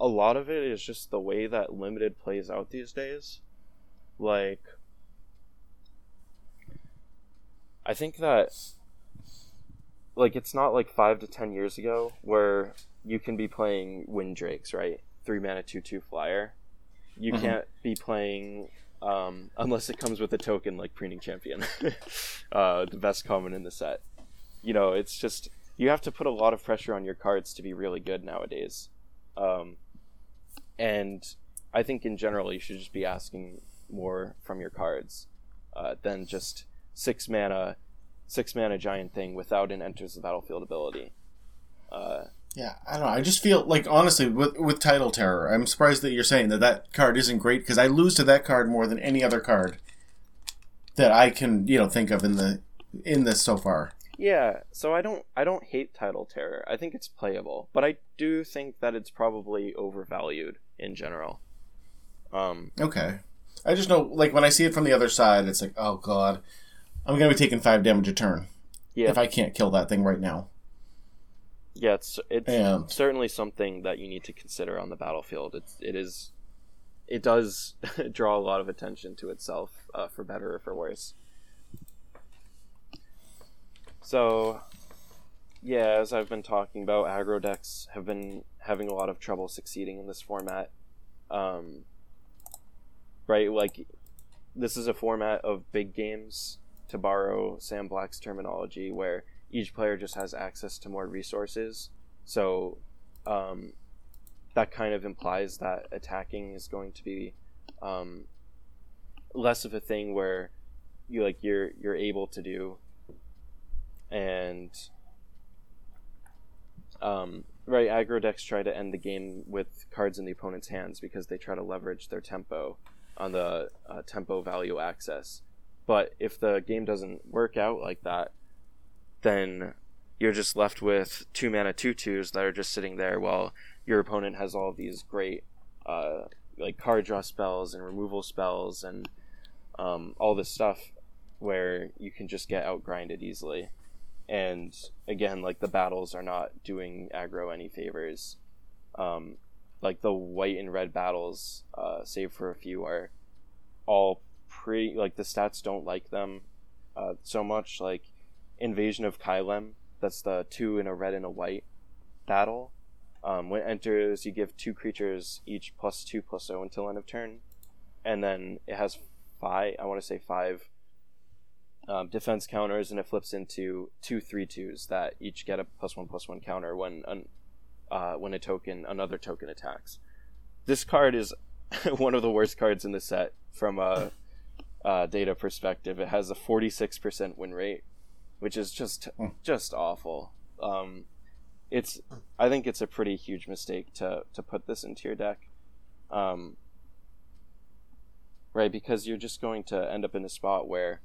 a lot of it is just the way that limited plays out these days. Like, I think that, like, it's not like five to ten years ago where you can be playing Wind Drakes, right? Three mana, two two flyer. You mm-hmm. can't be playing um, unless it comes with a token like Preening Champion, *laughs* uh, the best common in the set. You know, it's just you have to put a lot of pressure on your cards to be really good nowadays. Um, and I think in general you should just be asking more from your cards uh, than just six mana, six mana giant thing without an enters the battlefield ability. Uh, yeah, I don't know. I just feel like honestly with with title terror, I'm surprised that you're saying that that card isn't great because I lose to that card more than any other card that I can you know think of in the in this so far. Yeah, so I don't I don't hate title terror. I think it's playable, but I do think that it's probably overvalued in general. Um, okay, I just know like when I see it from the other side, it's like oh god, I'm gonna be taking five damage a turn. Yeah. If I can't kill that thing right now. Yeah, it's it's and... certainly something that you need to consider on the battlefield. It's it is it does *laughs* draw a lot of attention to itself, uh, for better or for worse. So, yeah, as I've been talking about, aggro decks have been having a lot of trouble succeeding in this format. Um, right, like this is a format of big games, to borrow Sam Black's terminology, where each player just has access to more resources. So um, that kind of implies that attacking is going to be um, less of a thing where you like you're you're able to do and um, right aggro decks try to end the game with cards in the opponent's hands because they try to leverage their tempo on the uh, tempo value access but if the game doesn't work out like that then you're just left with two mana two twos that are just sitting there while your opponent has all these great uh, like card draw spells and removal spells and um, all this stuff where you can just get outgrinded easily. And again, like the battles are not doing aggro any favors. Um, like the white and red battles, uh, save for a few, are all pretty like the stats don't like them uh, so much. Like Invasion of Kylem. That's the two in a red and a white battle. Um, when it enters, you give two creatures each plus two plus zero until end of turn, and then it has five. I want to say five um, defense counters, and it flips into two three twos that each get a plus one plus one counter when an, uh, when a token another token attacks. This card is *laughs* one of the worst cards in the set from a, a data perspective. It has a forty six percent win rate which is just mm. just awful. Um, it's I think it's a pretty huge mistake to to put this into your deck, um, right? Because you're just going to end up in a spot where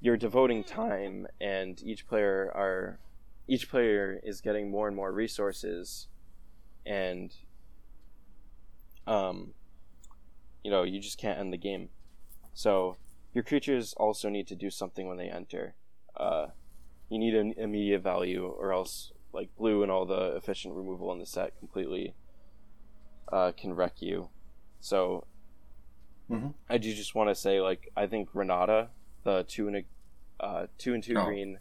you're devoting time, and each player are each player is getting more and more resources, and um, you know you just can't end the game. So your creatures also need to do something when they enter uh, you need an immediate value, or else like blue and all the efficient removal in the set completely uh, can wreck you. So mm-hmm. I do just want to say, like, I think Renata, the two and a uh, two and two oh. green,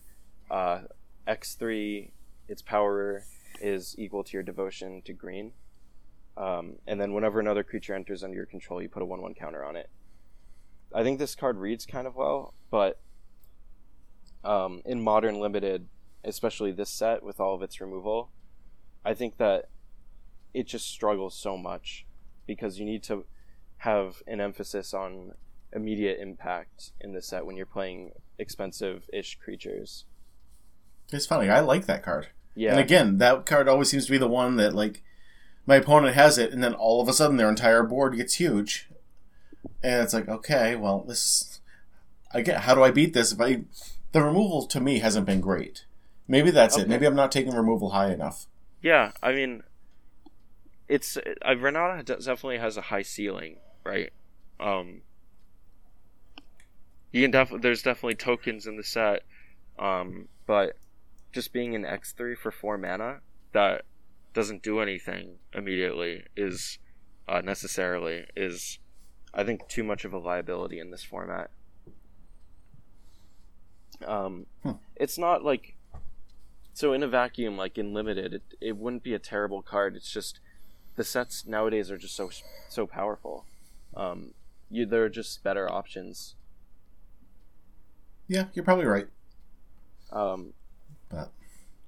uh, X three, its power is equal to your devotion to green. Um, and then whenever another creature enters under your control, you put a one-one counter on it. I think this card reads kind of well, but um, in modern limited, especially this set with all of its removal, I think that it just struggles so much because you need to have an emphasis on immediate impact in the set when you're playing expensive-ish creatures. It's funny. I like that card. Yeah. And again, that card always seems to be the one that like my opponent has it, and then all of a sudden their entire board gets huge, and it's like, okay, well, this, I get. How do I beat this? If I, the removal to me hasn't been great. Maybe that's it. Maybe I'm not taking removal high enough. Yeah, I mean, it's uh, Renata definitely has a high ceiling, right? Um, you can def- there's definitely tokens in the set, um, but just being an X three for four mana that doesn't do anything immediately is uh, necessarily is, I think, too much of a liability in this format. Um, Hmm. it's not like so in a vacuum, like in limited, it, it wouldn't be a terrible card. It's just the sets nowadays are just so so powerful. Um, you there are just better options. Yeah, you're probably right. Um, But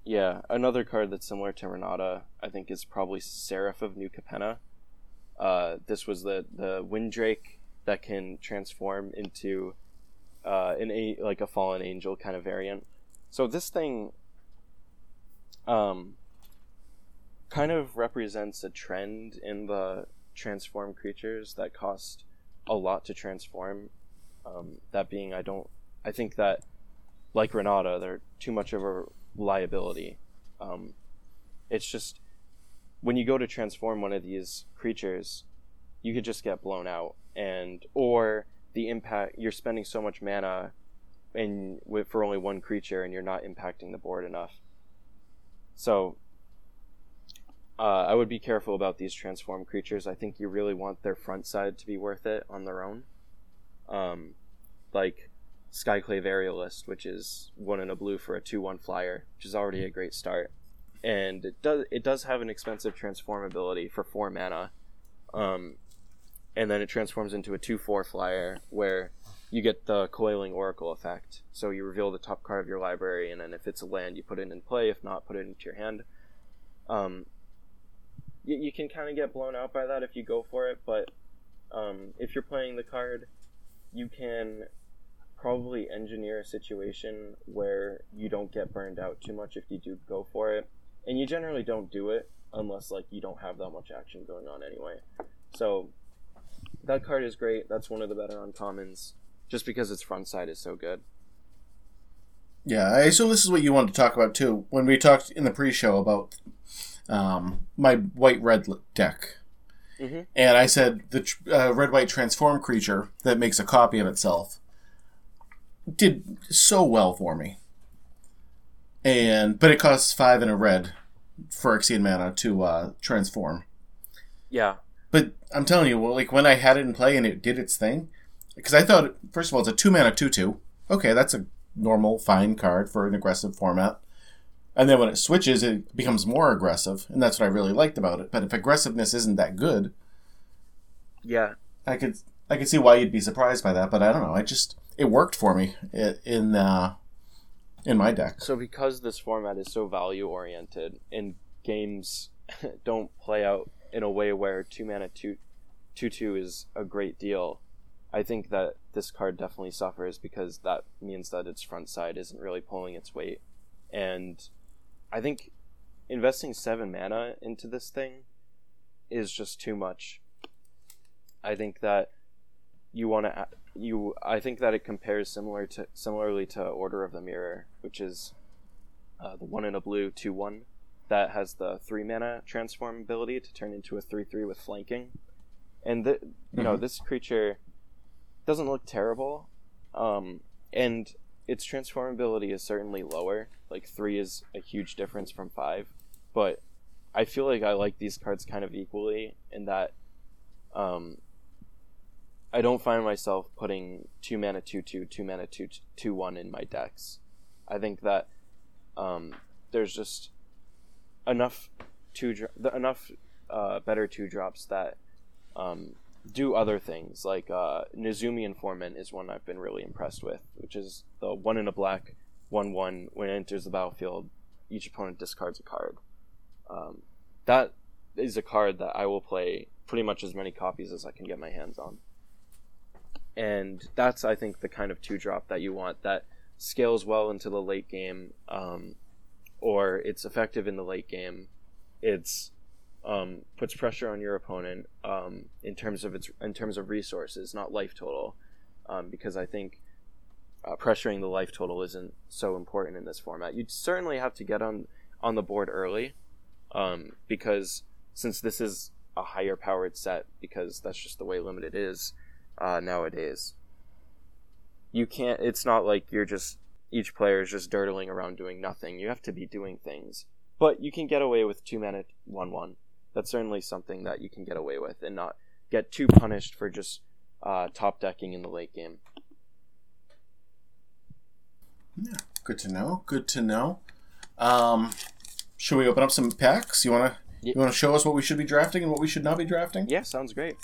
yeah, another card that's similar to Renata, I think, is probably Seraph of New Capenna. Uh, this was the the Windrake that can transform into uh, an a like a fallen angel kind of variant. So this thing, um, kind of represents a trend in the transform creatures that cost a lot to transform. Um, that being, I don't, I think that like Renata, they're too much of a liability. Um, it's just when you go to transform one of these creatures, you could just get blown out, and or the impact you're spending so much mana and for only one creature, and you're not impacting the board enough. So, uh, I would be careful about these transform creatures. I think you really want their front side to be worth it on their own. Um, like Skyclave Aerialist, which is one in a blue for a two-one flyer, which is already a great start. And it does it does have an expensive transform ability for four mana, um, and then it transforms into a two-four flyer where you get the Coiling Oracle effect. So you reveal the top card of your library, and then if it's a land, you put it in play. If not, put it into your hand. Um, you, you can kind of get blown out by that if you go for it, but um, if you're playing the card, you can probably engineer a situation where you don't get burned out too much if you do go for it. And you generally don't do it unless like you don't have that much action going on anyway. So that card is great. That's one of the better uncommons just because its front side is so good. Yeah, I assume this is what you wanted to talk about too. When we talked in the pre-show about um, my white-red deck, Mhm. and I said the uh, red-white transform creature that makes a copy of itself did so well for me. And but it costs five and a red for Phyrexian mana to uh, transform. Yeah. But I'm telling you, well, like when I had it in play and it did its thing, because I thought first of all it's a two mana two two. Okay, that's a normal fine card for an aggressive format. And then when it switches, it becomes more aggressive, and that's what I really liked about it. But if aggressiveness isn't that good, Yeah. I could I could see why you'd be surprised by that. But I don't know. I just it worked for me in uh, in my deck. So because this format is so value oriented and games *laughs* don't play out in a way where two mana two two two is a great deal, I think that this card definitely suffers because that means that its front side isn't really pulling its weight. And I think investing seven mana into this thing is just too much. I think that you want to you I think that it compares similar to similarly to Order of the Mirror, which is uh, the one in a blue two one that has the three mana transform ability to turn into a three three with flanking, and the, you know Mhm. this creature doesn't look terrible, um, and its transformability is certainly lower. Like three is a huge difference from five, but I feel like I like these cards kind of equally in that um, I don't find myself putting two mana two two, two mana two two one in my decks. I think that um, there's just enough two dr- the, enough uh, better two drops that um, do other things. Like uh, Nezumi Informant is one I've been really impressed with, which is the one in a black, one one. When it enters the battlefield, each opponent discards a card. Um, that is a card that I will play pretty much as many copies as I can get my hands on. And that's, I think, the kind of two drop that you want that scales well into the late game, um, or it's effective in the late game. It's um, puts pressure on your opponent um, in terms of its in terms of resources, not life total, um, because I think uh, pressuring the life total isn't so important in this format. You'd certainly have to get on on the board early, um, because since this is a higher powered set, because that's just the way limited is uh, nowadays. You can't. It's not like you're just each player is just dirtling around doing nothing. You have to be doing things, but you can get away with two mana one one that's certainly something that you can get away with and not get too punished for just uh, top decking in the late game. Yeah, good to know. Good to know. Um, should we open up some packs? You wanna you wanna show us what we should be drafting and what we should not be drafting? Yeah, sounds great.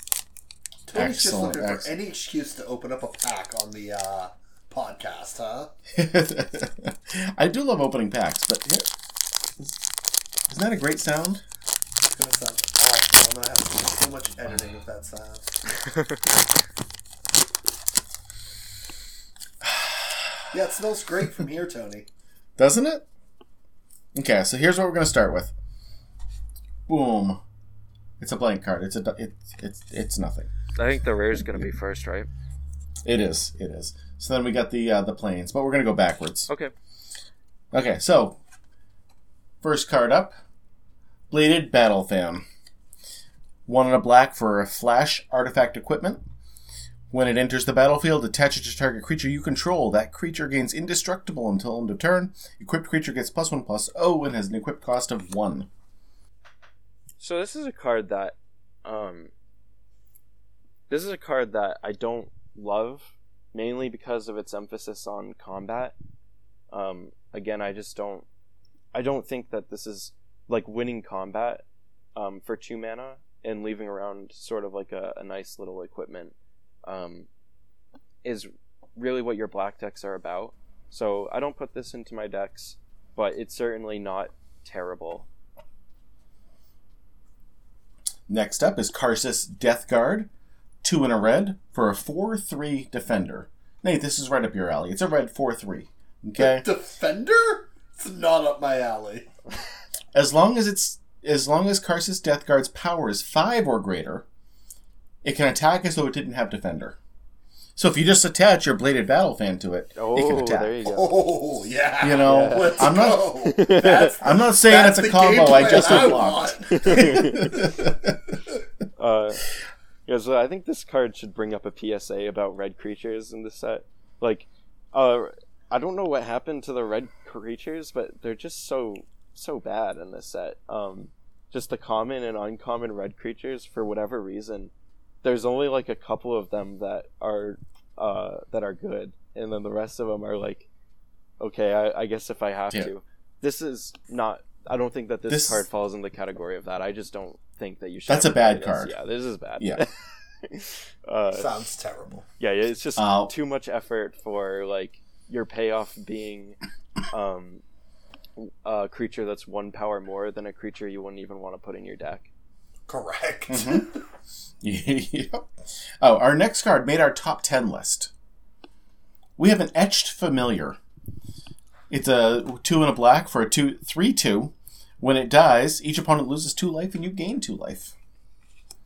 Tony's just Excellent, looking for any excuse to open up a pack on the uh, podcast, huh? *laughs* I do love opening packs, but yeah, isn't that a great sound? It's gonna sound awful. I'm gonna have to do so much editing with that sound. *laughs* yeah, it smells great from here, Tony. Doesn't it? Okay, so here's what we're gonna start with. Boom. It's a blank card. It's a it's it's it's nothing. I think the rare is going to be first, right? It is. It is. So then we got the uh, the planes, but we're gonna go backwards. Okay. Okay, so first card up, bladed battle fan. One in a black for a flash artifact equipment. When it enters the battlefield, attach it to target creature you control. That creature gains indestructible until end of turn. Equipped creature gets plus one plus O and has an equipped cost of one. So this is a card that, um, this is a card that I don't love, mainly because of its emphasis on combat. Um, again, I just don't, I don't think that this is like winning combat, um, for two mana and leaving around sort of like a, a nice little equipment, um, is really what your black decks are about. So I don't put this into my decks, but it's certainly not terrible. Next up is Karsus Depthguard. Two in a red for a 4 3 defender. Nate, this is right up your alley. It's a red 4 3. Okay? Defender? It's not up my alley. As long as it's as long as Karsus Depthguard's power is five or greater, it can attack as though it didn't have defender. So if you just attach your bladed battle fan to it, it can Oh, attack. there you go. Oh yeah. You know, Let's I'm not go. I'm not saying it's a combo I just I unlocked. want. *laughs* *laughs* Uh, yeah, so I think this card should bring up a PSA about red creatures in the set. Like, uh, I don't know what happened to the red creatures, but they're just so so bad in this set. Um, just the common and uncommon red creatures for whatever reason. There's only like a couple of them that are uh, that are good, and then the rest of them are like, okay, I, I guess if I have Yeah. to. This is not. I don't think that this, This- card falls in the category of that. I just don't think that you should. That's a ever play bad this. card. Yeah, this is bad. Yeah. *laughs* uh, Sounds terrible. yeah, yeah, it's just Uh, too much effort for like your payoff being um, a creature that's one power more than a creature you wouldn't even want to put in your deck. Correct. Mhm. *laughs* *laughs* Yep. Oh, our next card made our top 10 list. We have an etched familiar. It's a 2 and a black for a two three two. When it dies, each opponent loses 2 life and you gain 2 life.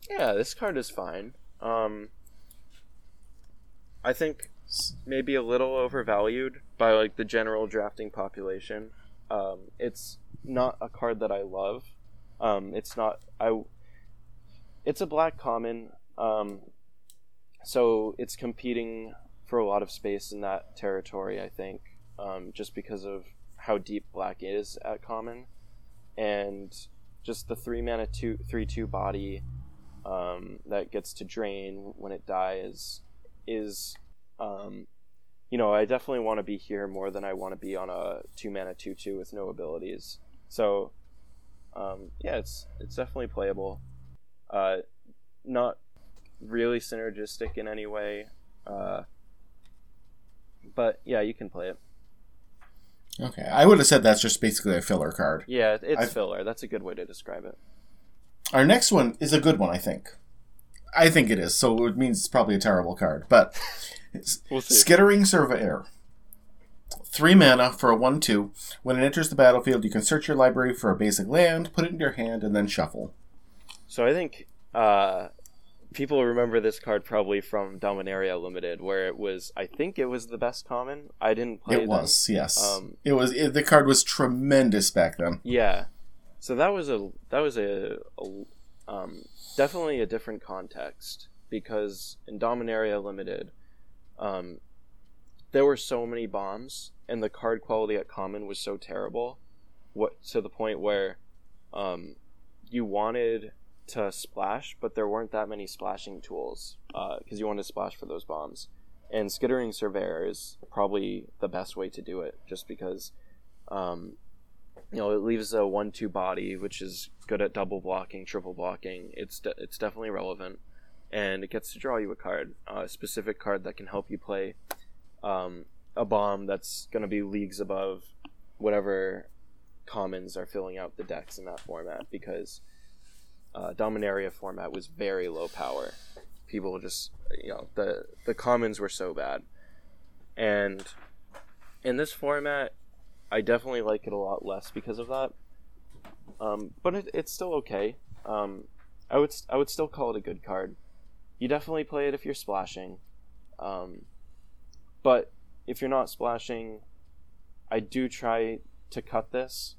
Yeah, this card is fine. Um, I think maybe a little overvalued by like the general drafting population. Um, it's not a card that I love. Um, it's not I. It's a black common, um, so it's competing for a lot of space in that territory. I think um, just because of how deep black is at common, and just the three mana two three two body um, that gets to drain when it dies is um, you know I definitely want to be here more than I want to be on a two mana two two with no abilities. So um, yeah, it's it's definitely playable. Uh, not really synergistic in any way. Uh, but yeah, you can play it. Okay, I would have said that's just basically a filler card. Yeah, it's I've- filler. That's a good way to describe it. Our next one is a good one, I think. I think it is, so it means it's probably a terrible card. But *laughs* We'll. Skittering Surveyor. Three mana for a 1 2. When it enters the battlefield, you can search your library for a basic land, put it in your hand, and then shuffle. So I think uh, people remember this card probably from Dominaria Limited, where it was. I think it was the best common. I didn't play. It them. was, yes. Um, it was. It, the card was tremendous back then. Yeah. So that was a that was a, a um, definitely a different context because in Dominaria Limited, um, there were so many bombs and the card quality at common was so terrible, what to the point where, um, you wanted to splash, but there weren't that many splashing tools because you wanted to splash for those bombs. And skittering surveyor is probably the best way to do it, just because. Um, you know, it leaves a one-two body, which is good at double blocking, triple blocking. It's de- it's definitely relevant, and it gets to draw you a card, uh, a specific card that can help you play um, a bomb that's going to be leagues above whatever commons are filling out the decks in that format. Because uh, Dominaria format was very low power. People just you know the the commons were so bad, and in this format I definitely like it a lot less because of that. Um, but it, it's still okay. Um, I would I would still call it a good card. You definitely play it if you're splashing, um, but if you're not splashing, I do try to cut this.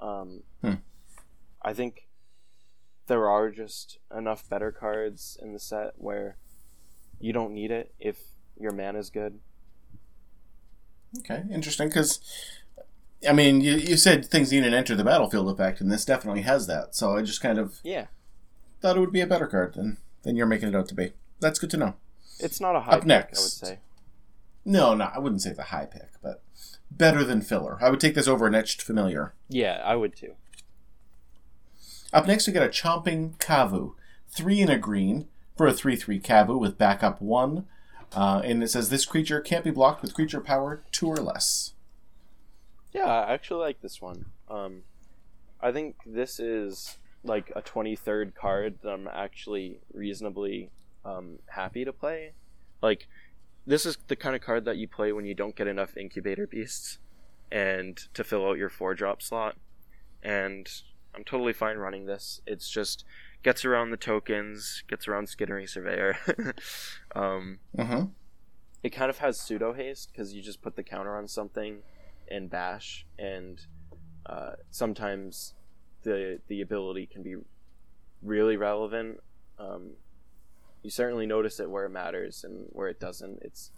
Um, Hmm. I think there are just enough better cards in the set where you don't need it if your man is good. Okay, interesting. Because, I mean, you, you said things need an enter the battlefield effect, and this definitely has that. So I just kind of Yeah, thought it would be a better card than, than you're making it out to be. That's good to know. it's not a high Up pick, next. I would say. No, no, I wouldn't say the high pick, but better than filler. I would take this over an etched familiar. Yeah, I would too. Up next, we got a Chomping Kavu. Three in a green for a 3 3 Kavu with backup 1. Uh, and it says this creature can't be blocked with creature power 2 or less. Yeah, I actually like this one. Um, I think this is like a 23rd card that I'm actually reasonably um, happy to play. Like, this is the kind of card that you play when you don't get enough incubator beasts and to fill out your four drop slot. And I'm totally fine running this. It's just gets around the tokens, gets around Skittering Surveyor. *laughs* um, Uh-huh. it kind of has pseudo haste because you just put the counter on something and bash, and uh, sometimes the the ability can be really relevant. Um, you certainly notice it where it matters and where it doesn't. It's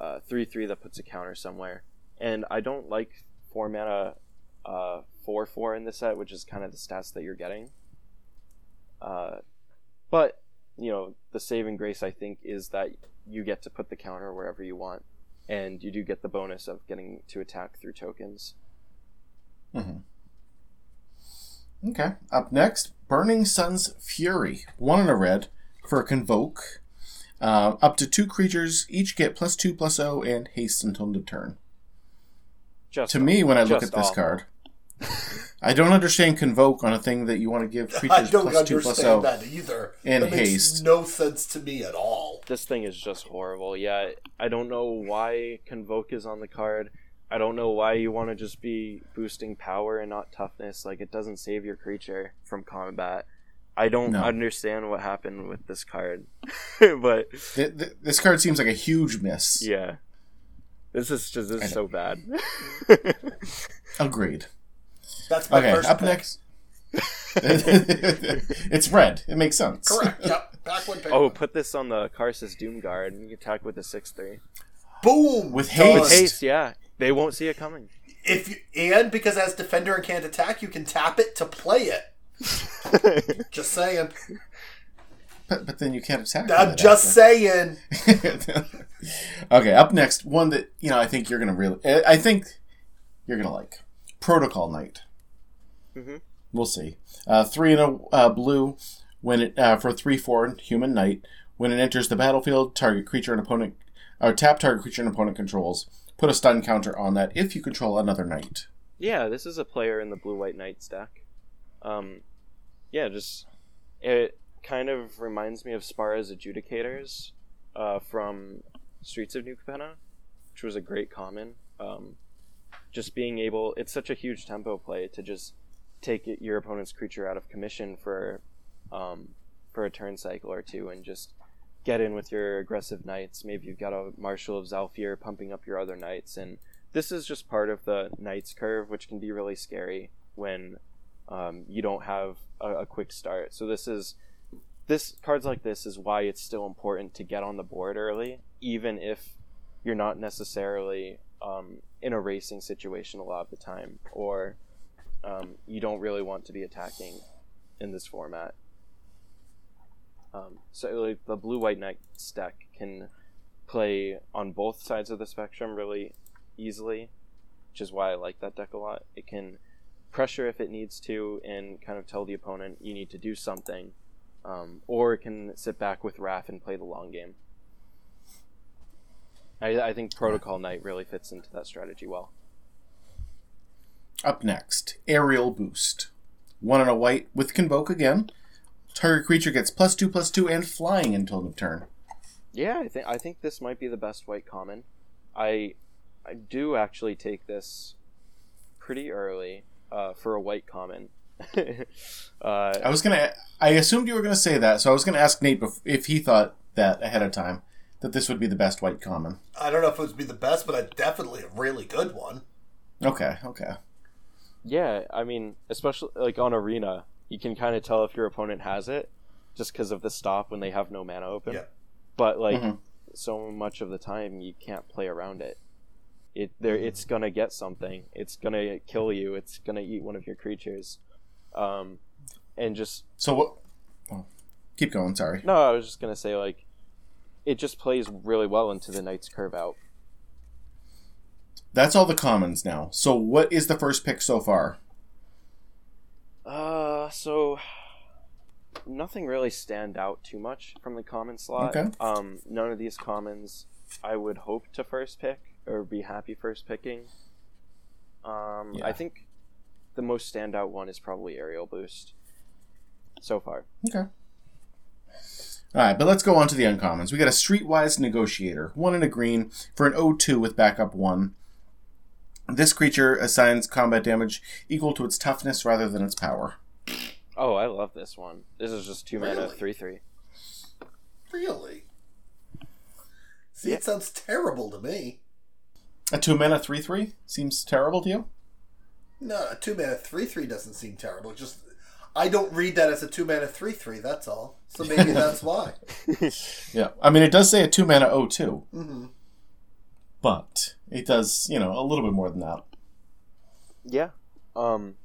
uh, three three that puts a counter somewhere, and I don't like four mana uh, four four in the set, which is kind of the stats that you're getting. Uh, but you know the saving grace I think is that you get to put the counter wherever you want, and you do get the bonus of getting to attack through tokens. Okay. Up next, Burning Sun's Fury. One in a red for a Convoke. Uh, up to two creatures each get plus two plus O and haste until end of turn. Just To me, when I look at this awful. card, I don't understand Convoke on a thing that you want to give *laughs* I creatures don't plus two plus O. understand that either. and that makes haste. no sense to me at all. this thing is just horrible. Yeah, I don't know why Convoke is on the card. I don't know why you want to just be boosting power and not toughness. Like it doesn't save your creature from combat. I don't No. understand what happened with this card, *laughs* but Th- th- this card seems like a huge miss. yeah, this is just this is so bad. *laughs* Agreed. That's my Okay, first up pick. next. *laughs* it's red. It makes sense. Correct. Yep. Back one pick. oh, put this on the Karsus Doom Guard and you attack with the six three. Boom. With Done. haste. Haste, yeah, they won't see it coming. If you and because as defender and can't attack, you can tap it to play it. *laughs* Just saying. But, but then you can't attack. I'm with it just saying. *laughs* okay, up next, one that you know I think you're gonna really. I I think you're gonna like Protocol Knight. Mhm. We'll see. Uh, three in a uh, blue When it uh, for three four human knight, when it enters the battlefield, target creature and opponent or tap target creature and opponent controls. Put a stun counter on that if you control another knight. Yeah, this is a player in the blue white knight stack. Um, yeah, just it kind of reminds me of Spara's Adjudicators uh, from Streets of New Capenna, which was a great common. Um, just being able, it's such a huge tempo play to just take your opponent's creature out of commission for um, for a turn cycle or two and just get in with your aggressive knights. Maybe you've got a Marshal of Zhalfir pumping up your other knights, and this is just part of the knights curve, which can be really scary when um, you don't have a, a quick start. So this is this cards like this is why it's still important to get on the board early, even if you're not necessarily um, in a racing situation a lot of the time, or um, you don't really want to be attacking in this format. Um, so like the blue white knight deck can play on both sides of the spectrum really easily, which is why I like that deck a lot. It can pressure if it needs to and kind of tell the opponent you need to do something, um, or it can sit back with Wrath and play the long game. I, I think Protocol Knight really fits into that strategy well. Up next, Aerial Boost. One on a white with Convoke again. Target creature gets plus two, plus two, and flying until the turn. Yeah, I think I think this might be the best white common. I I do actually take this pretty early uh, for a white common. *laughs* uh, I was gonna. I assumed you were gonna say that, so I was gonna ask Nate if he thought that ahead of time that this would be the best white common. I don't know if it would be the best, but a, definitely a really good one. Okay, okay. Yeah, I mean, especially like on arena, you can kind of tell if your opponent has it just because of the stop when they have no mana open. Yeah. But like Mhm. so much of the time, you can't play around it. It there, it's gonna get something. It's gonna kill you. It's gonna eat one of your creatures. Um, and just So what? Oh, keep going. Sorry. no, I was just gonna say like, it just plays really well into the knight's curve out. That's all the commons now. So what is the first pick so far? Uh, so nothing really stand out too much from the common slot. Okay. Um, none of these commons I would hope to first pick or be happy first picking. Um, Yeah. I think the most standout one is probably aerial boost so far. Okay. All right, but let's go on to the uncommons. We got a Streetwise Negotiator, one in a green for an O2 with backup one. This creature assigns combat damage equal to its toughness rather than its power. Oh, I love this one. This is just two mana Really? three three. Really? See, it sounds terrible to me. A two mana three three seems terrible to you. No, a two mana three three doesn't seem terrible. Just I don't read that as a two mana three three. That's all. So maybe *laughs* that's why. Yeah, I mean it does say a two mana O2, hmm but it does you know a little bit more than that. Yeah. Um,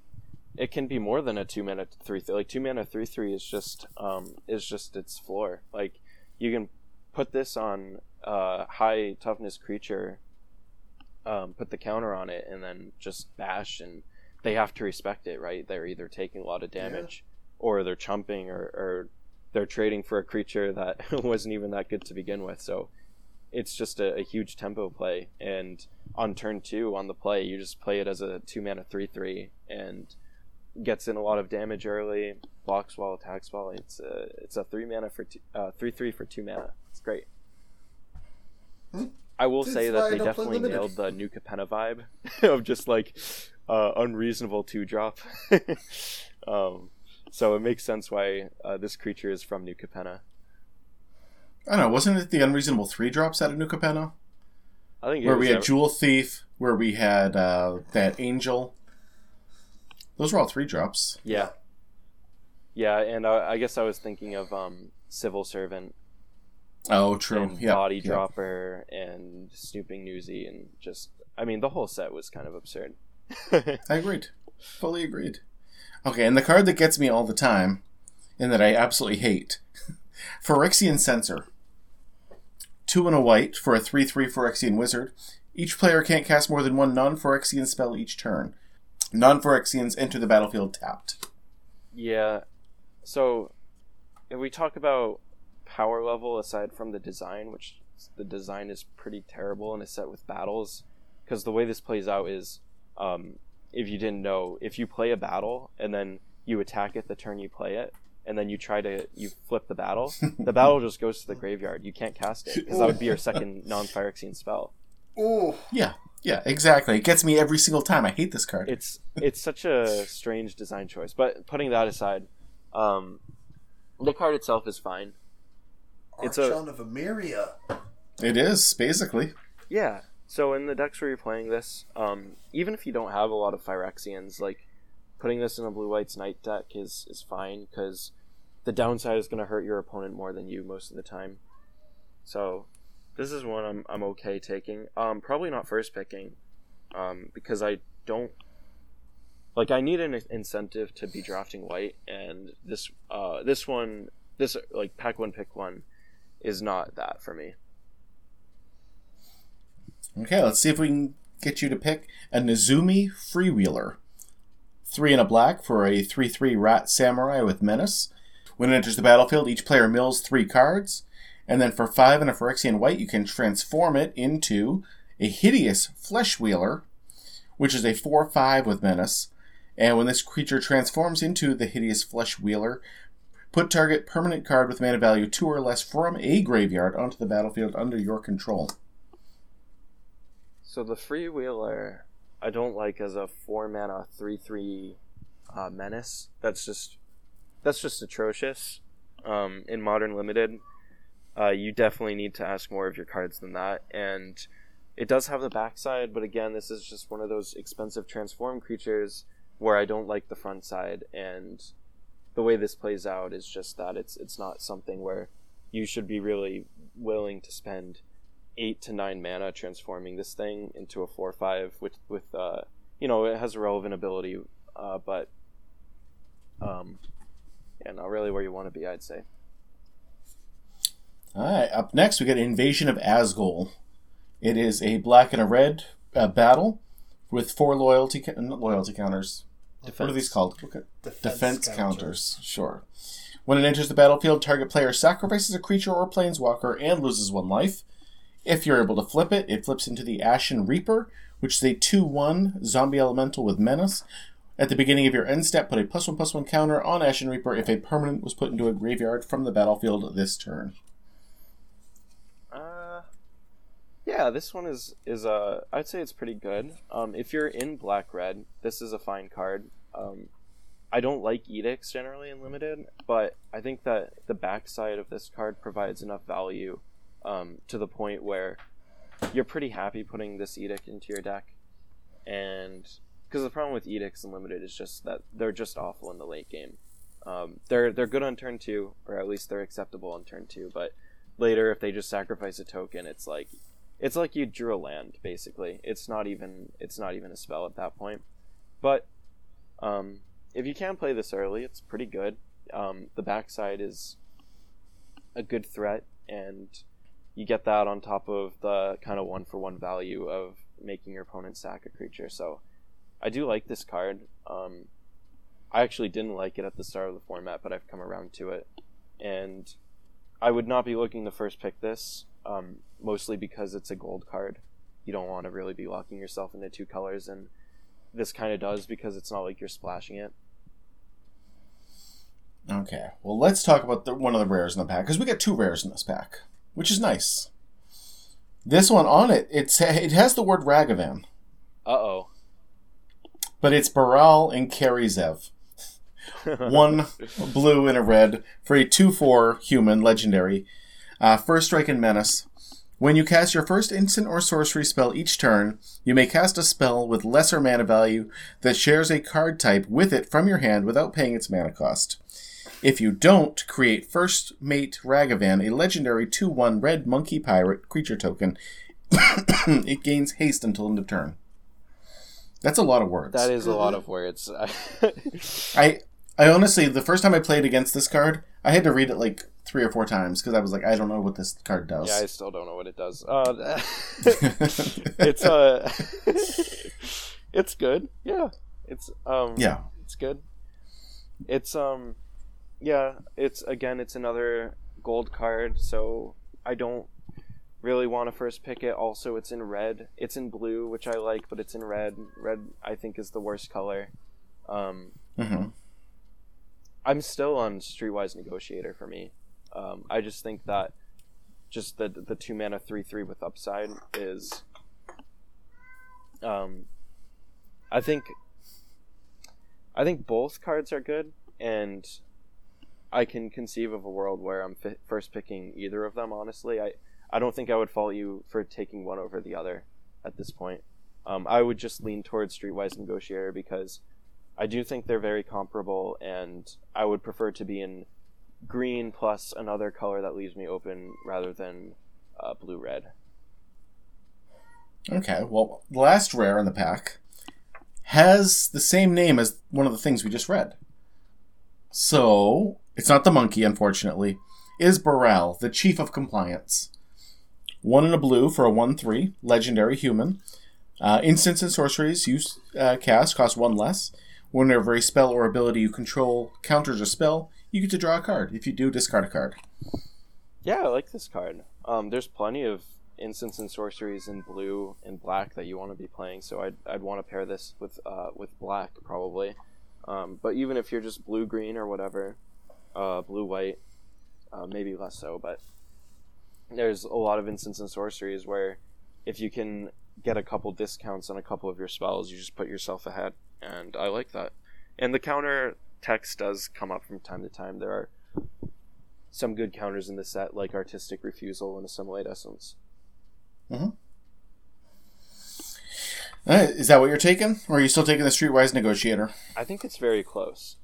it can be more than a two mana three three. Like two mana three three is just um is just its floor. Like you can put this on uh high toughness creature, um, put the counter on it, and then just bash, and they have to respect it, right? They're either taking a lot of damage, or they're chumping, or or they're trading for a creature that *laughs* wasn't even that good to begin with. So it's just a, a huge tempo play. And on turn two on the play you just play it as a two mana three three and gets in a lot of damage early blocks while attacks while it's a it's a three mana for two, uh, three three for two mana. It's great. Hmm. I will say that they definitely nailed the new Capenna vibe *laughs* of just like uh, unreasonable two drop. *laughs* Um, so it makes sense why uh, this creature is from New Capenna I don't know. Wasn't it the unreasonable three drops out of New Capenna? I think it Where we had a- Jewel Thief, where we had uh, that Angel. Those were all three drops. Yeah. Yeah, and uh, I guess I was thinking of um, Civil Servant Oh, true. and Yeah. Body yeah. Dropper and Snooping Newsy and just I mean the whole set was kind of absurd. *laughs* I agreed. Fully agreed. Okay, and the card that gets me all the time, and that I absolutely hate, *laughs* Phyrexian Censor. Two and a white for a 3 3 Phyrexian Wizard. Each player can't cast more than one non Phyrexian spell each turn. Non Phyrexians enter the battlefield tapped. yeah. So if we talk about power level aside from the design, which the design is pretty terrible in a set with battles, because the way this plays out is, um, if you didn't know, if you play a battle and then you attack it the turn you play it, and then you try to you *laughs* flip the battle, the battle just goes to the graveyard. You can't cast it because that would be your second *laughs* non-Phyrexian spell. Ooh. Yeah, yeah, exactly. It gets me every single time. I hate this card. It's it's such a strange design choice. But putting that aside, um, the card itself is fine. It's a- Archon of Emeria. It is basically. Yeah. So in the decks where you're playing this, um, even if you don't have a lot of Phyrexians, like putting this in a blue white's knight deck is is fine because the downside is going to hurt your opponent more than you most of the time. So this is one I'm I'm okay taking. Um, probably not first picking, um, because I don't like I need an incentive to be drafting white, and this uh this one this like pack one pick one is not that for me. Okay, let's see if we can get you to pick a Nezumi Freewheeler. Three and a black for a 3 3 Rat Samurai with Menace. When it enters the battlefield, each player mills three cards. And then for five and a Phyrexian white, you can transform it into a hideous Fleshwheeler, which is a 4 5 with Menace. And when this creature transforms into the hideous Fleshwheeler, put target permanent card with mana value 2 or less from a graveyard onto the battlefield under your control. So the freewheeler, I don't like as a four mana three three uh, menace. That's just that's just atrocious. Um, in modern limited, uh, you definitely need to ask more of your cards than that, and it does have the backside. But again, this is just one of those expensive transform creatures where I don't like the front side, and the way this plays out is just that it's it's not something where you should be really willing to spend eight to nine mana transforming this thing into a four or five with with uh you know it has a relevant ability uh but um yeah not really where you want to be I'd say All right, up next we got Invasion of Azgol. It is a black and a red uh, battle with four loyalty ca- loyalty counters. What are these called? Okay. Defense, Defense counters. Sure. When it enters the battlefield, target player sacrifices a creature or planeswalker and loses one life. If you're able to flip it, it flips into the Ashen Reaper, which is a 2 1 zombie elemental with menace. At the beginning of your end step, put a plus 1 plus 1 counter on Ashen Reaper if a permanent was put into a graveyard from the battlefield this turn. uh yeah this one is is uh I'd say it's pretty good um if you're in black red this is a fine card um I don't like edicts generally in limited but I think that the backside of this card provides enough value um, to the point where you're pretty happy putting this edict into your deck. And because the problem with edicts in limited is just that they're just awful in the late game. Um, they're they're good on turn two or at least they're acceptable on turn two but later if they just sacrifice a token it's like it's like you drew a land basically. It's not even it's not even a spell at that point. But um, if you can play this early it's pretty good. Um, the backside is a good threat and you get that on top of the kind of one for one value of making your opponent sack a creature so i do like this card um, i actually didn't like it at the start of the format but i've come around to it and I would not be looking to first pick this, um, mostly because it's a gold card. You don't want to really be locking yourself into two colors, and this kind of does because it's not like you're splashing it. Okay, well, let's talk about the, one of the rares in the pack because we got two rares in this pack, which is nice. This one on it, it's it has the word Ragavan, Uh oh. but it's Baral and Kari Zev. *laughs* One blue and a red for a 2 4 human legendary. Uh, first strike and menace. When you cast your first instant or sorcery spell each turn, you may cast a spell with lesser mana value that shares a card type with it from your hand without paying its mana cost. If you don't, create First Mate Ragavan, a legendary 2 1 red monkey pirate creature token. *coughs* it gains haste until end of turn. That's a lot of words. That is a lot of words. *laughs* I I honestly, the first time I played against this card, I had to read it like three or four times because I was like, I don't know what this card does. yeah, I still don't know what it does. Uh, *laughs* it's uh, *laughs* it's good. Yeah, it's um, yeah. it's good. It's um, yeah, it's again, it's another gold card, so I don't really want to first pick it. Also, it's in red. It's in blue, which I like, but it's in red. Red, I think, is the worst color. Um, hmm I'm still on Streetwise Negotiator for me. Um, I just think that just the the two mana three three with upside is. Um, I think. I think both cards are good, and I can conceive of a world where I'm fi- first picking either of them. Honestly, I I don't think I would fault you for taking one over the other at this point. Um, I would just lean towards Streetwise Negotiator because I do think they're very comparable, and I would prefer to be in green plus another color that leaves me open rather than uh, blue red. Okay, well, the last rare in the pack has the same name as one of the things we just read. So, it's not the monkey, unfortunately. Is Baral, the Chief of Compliance. One in a blue for a 1 3, legendary human. Uh, instants and sorceries you uh, cast cost one less. Whenever a spell or ability you control counters a spell, you get to draw a card. If you do, discard a card. Yeah, I like this card. Um, there's plenty of instants and sorceries in blue and black that you want to be playing, so I'd, I'd want to pair this with uh, with black probably. Um, but even if you're just blue green or whatever, uh, blue white, uh, maybe less so. But there's a lot of instants and sorceries where if you can get a couple discounts on a couple of your spells, you just put yourself ahead, and I like that. And the counter text does come up from time to time. There are some good counters in the set, like Artistic Refusal and Assimilate Essence. Uh, is that what you're taking? Or are you still taking the Streetwise Negotiator? I think it's very close.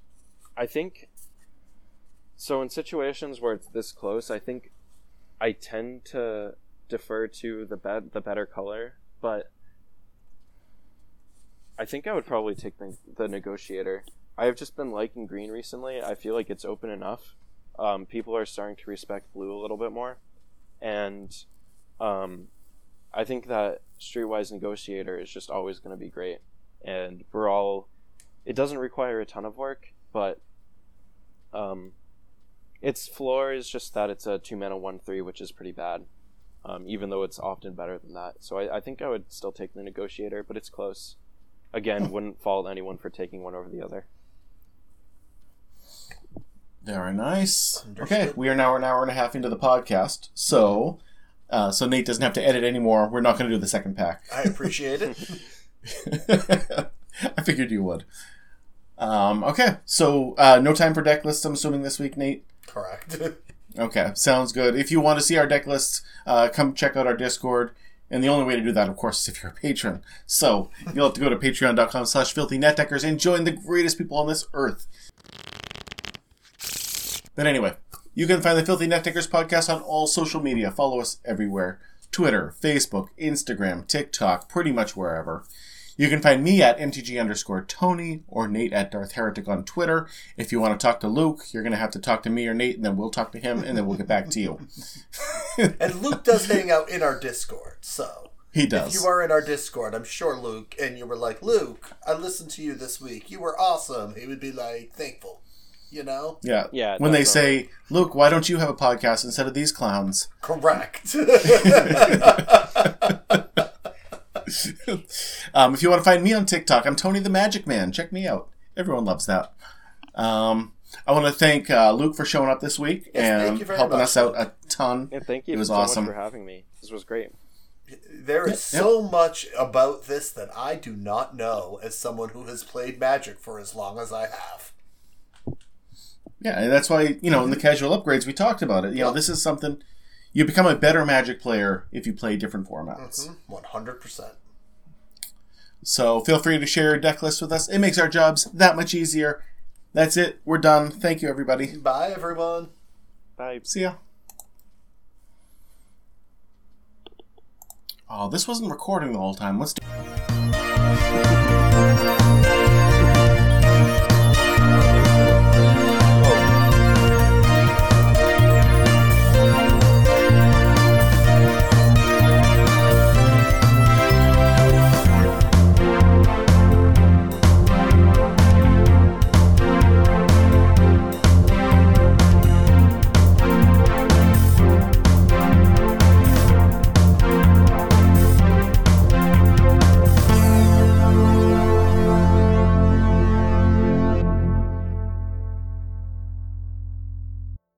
I think so in situations where it's this close, I think I tend to defer to the bet the better color, but I think I would probably take the, the negotiator. I have just been liking green recently. I feel like it's open enough. Um, people are starting to respect blue a little bit more, and um, I think that Streetwise Negotiator is just always going to be great. And we're all. It doesn't require a ton of work, but um, its floor is just that it's a two mana one three, which is pretty bad. Um, even though it's often better than that. So I, I think I would still take the negotiator, but it's close. Again, wouldn't fault anyone for taking one over the other. Very nice. Understood. Okay, we are now an hour and a half into the podcast, so uh, so Nate doesn't have to edit anymore. We're not going to do the second pack. I appreciate it. *laughs* I figured you would. Um, okay, so uh, no time for deck lists. I'm assuming this week, Nate. Correct. *laughs* Okay, sounds good. If you want to see our deck lists, uh, come check out our Discord. And the only way to do that, of course, is if you're a patron. So you'll have to go to patreon.com slash filthynetdeckers and join the greatest people on this earth. But anyway, you can find the Filthy Netdeckers podcast on all social media. Follow us everywhere. Twitter, Facebook, Instagram, TikTok, pretty much wherever. You can find me at MTG underscore Tony or Nate at Darth Heretic on Twitter. If you want to talk to Luke, you're going to have to talk to me or Nate, and then we'll talk to him, and then we'll get back to you. *laughs* and Luke does hang out in our Discord, so He does. if you are in our Discord, I'm sure Luke, and you were like, Luke, I listened to you this week. You were awesome. He would be like, thankful. You know? Yeah. Yeah, When they definitely. say, Luke, why don't you have a podcast instead of these clowns? Correct. *laughs* *laughs* *laughs* um, if you want to find me on TikTok, I'm Tony the Magic Man. Check me out. Everyone loves that. Um, I want to thank uh, Luke for showing up this week Yes, and helping much, us out a ton. Yeah, thank you It was so awesome. much for having me. This was great. there is so much about this that I do not know as someone who has played Magic for as long as I have. Yeah, that's why, you know, in the casual upgrades, we talked about it. You know, this is something you become a better Magic player if you play different formats. Mm-hmm. 100%. So feel free to share your deck list with us. It makes our jobs that much easier. That's it. We're done. Thank you, everybody. Bye, everyone. Bye. See ya. Oh, this wasn't recording the whole time. Let's do.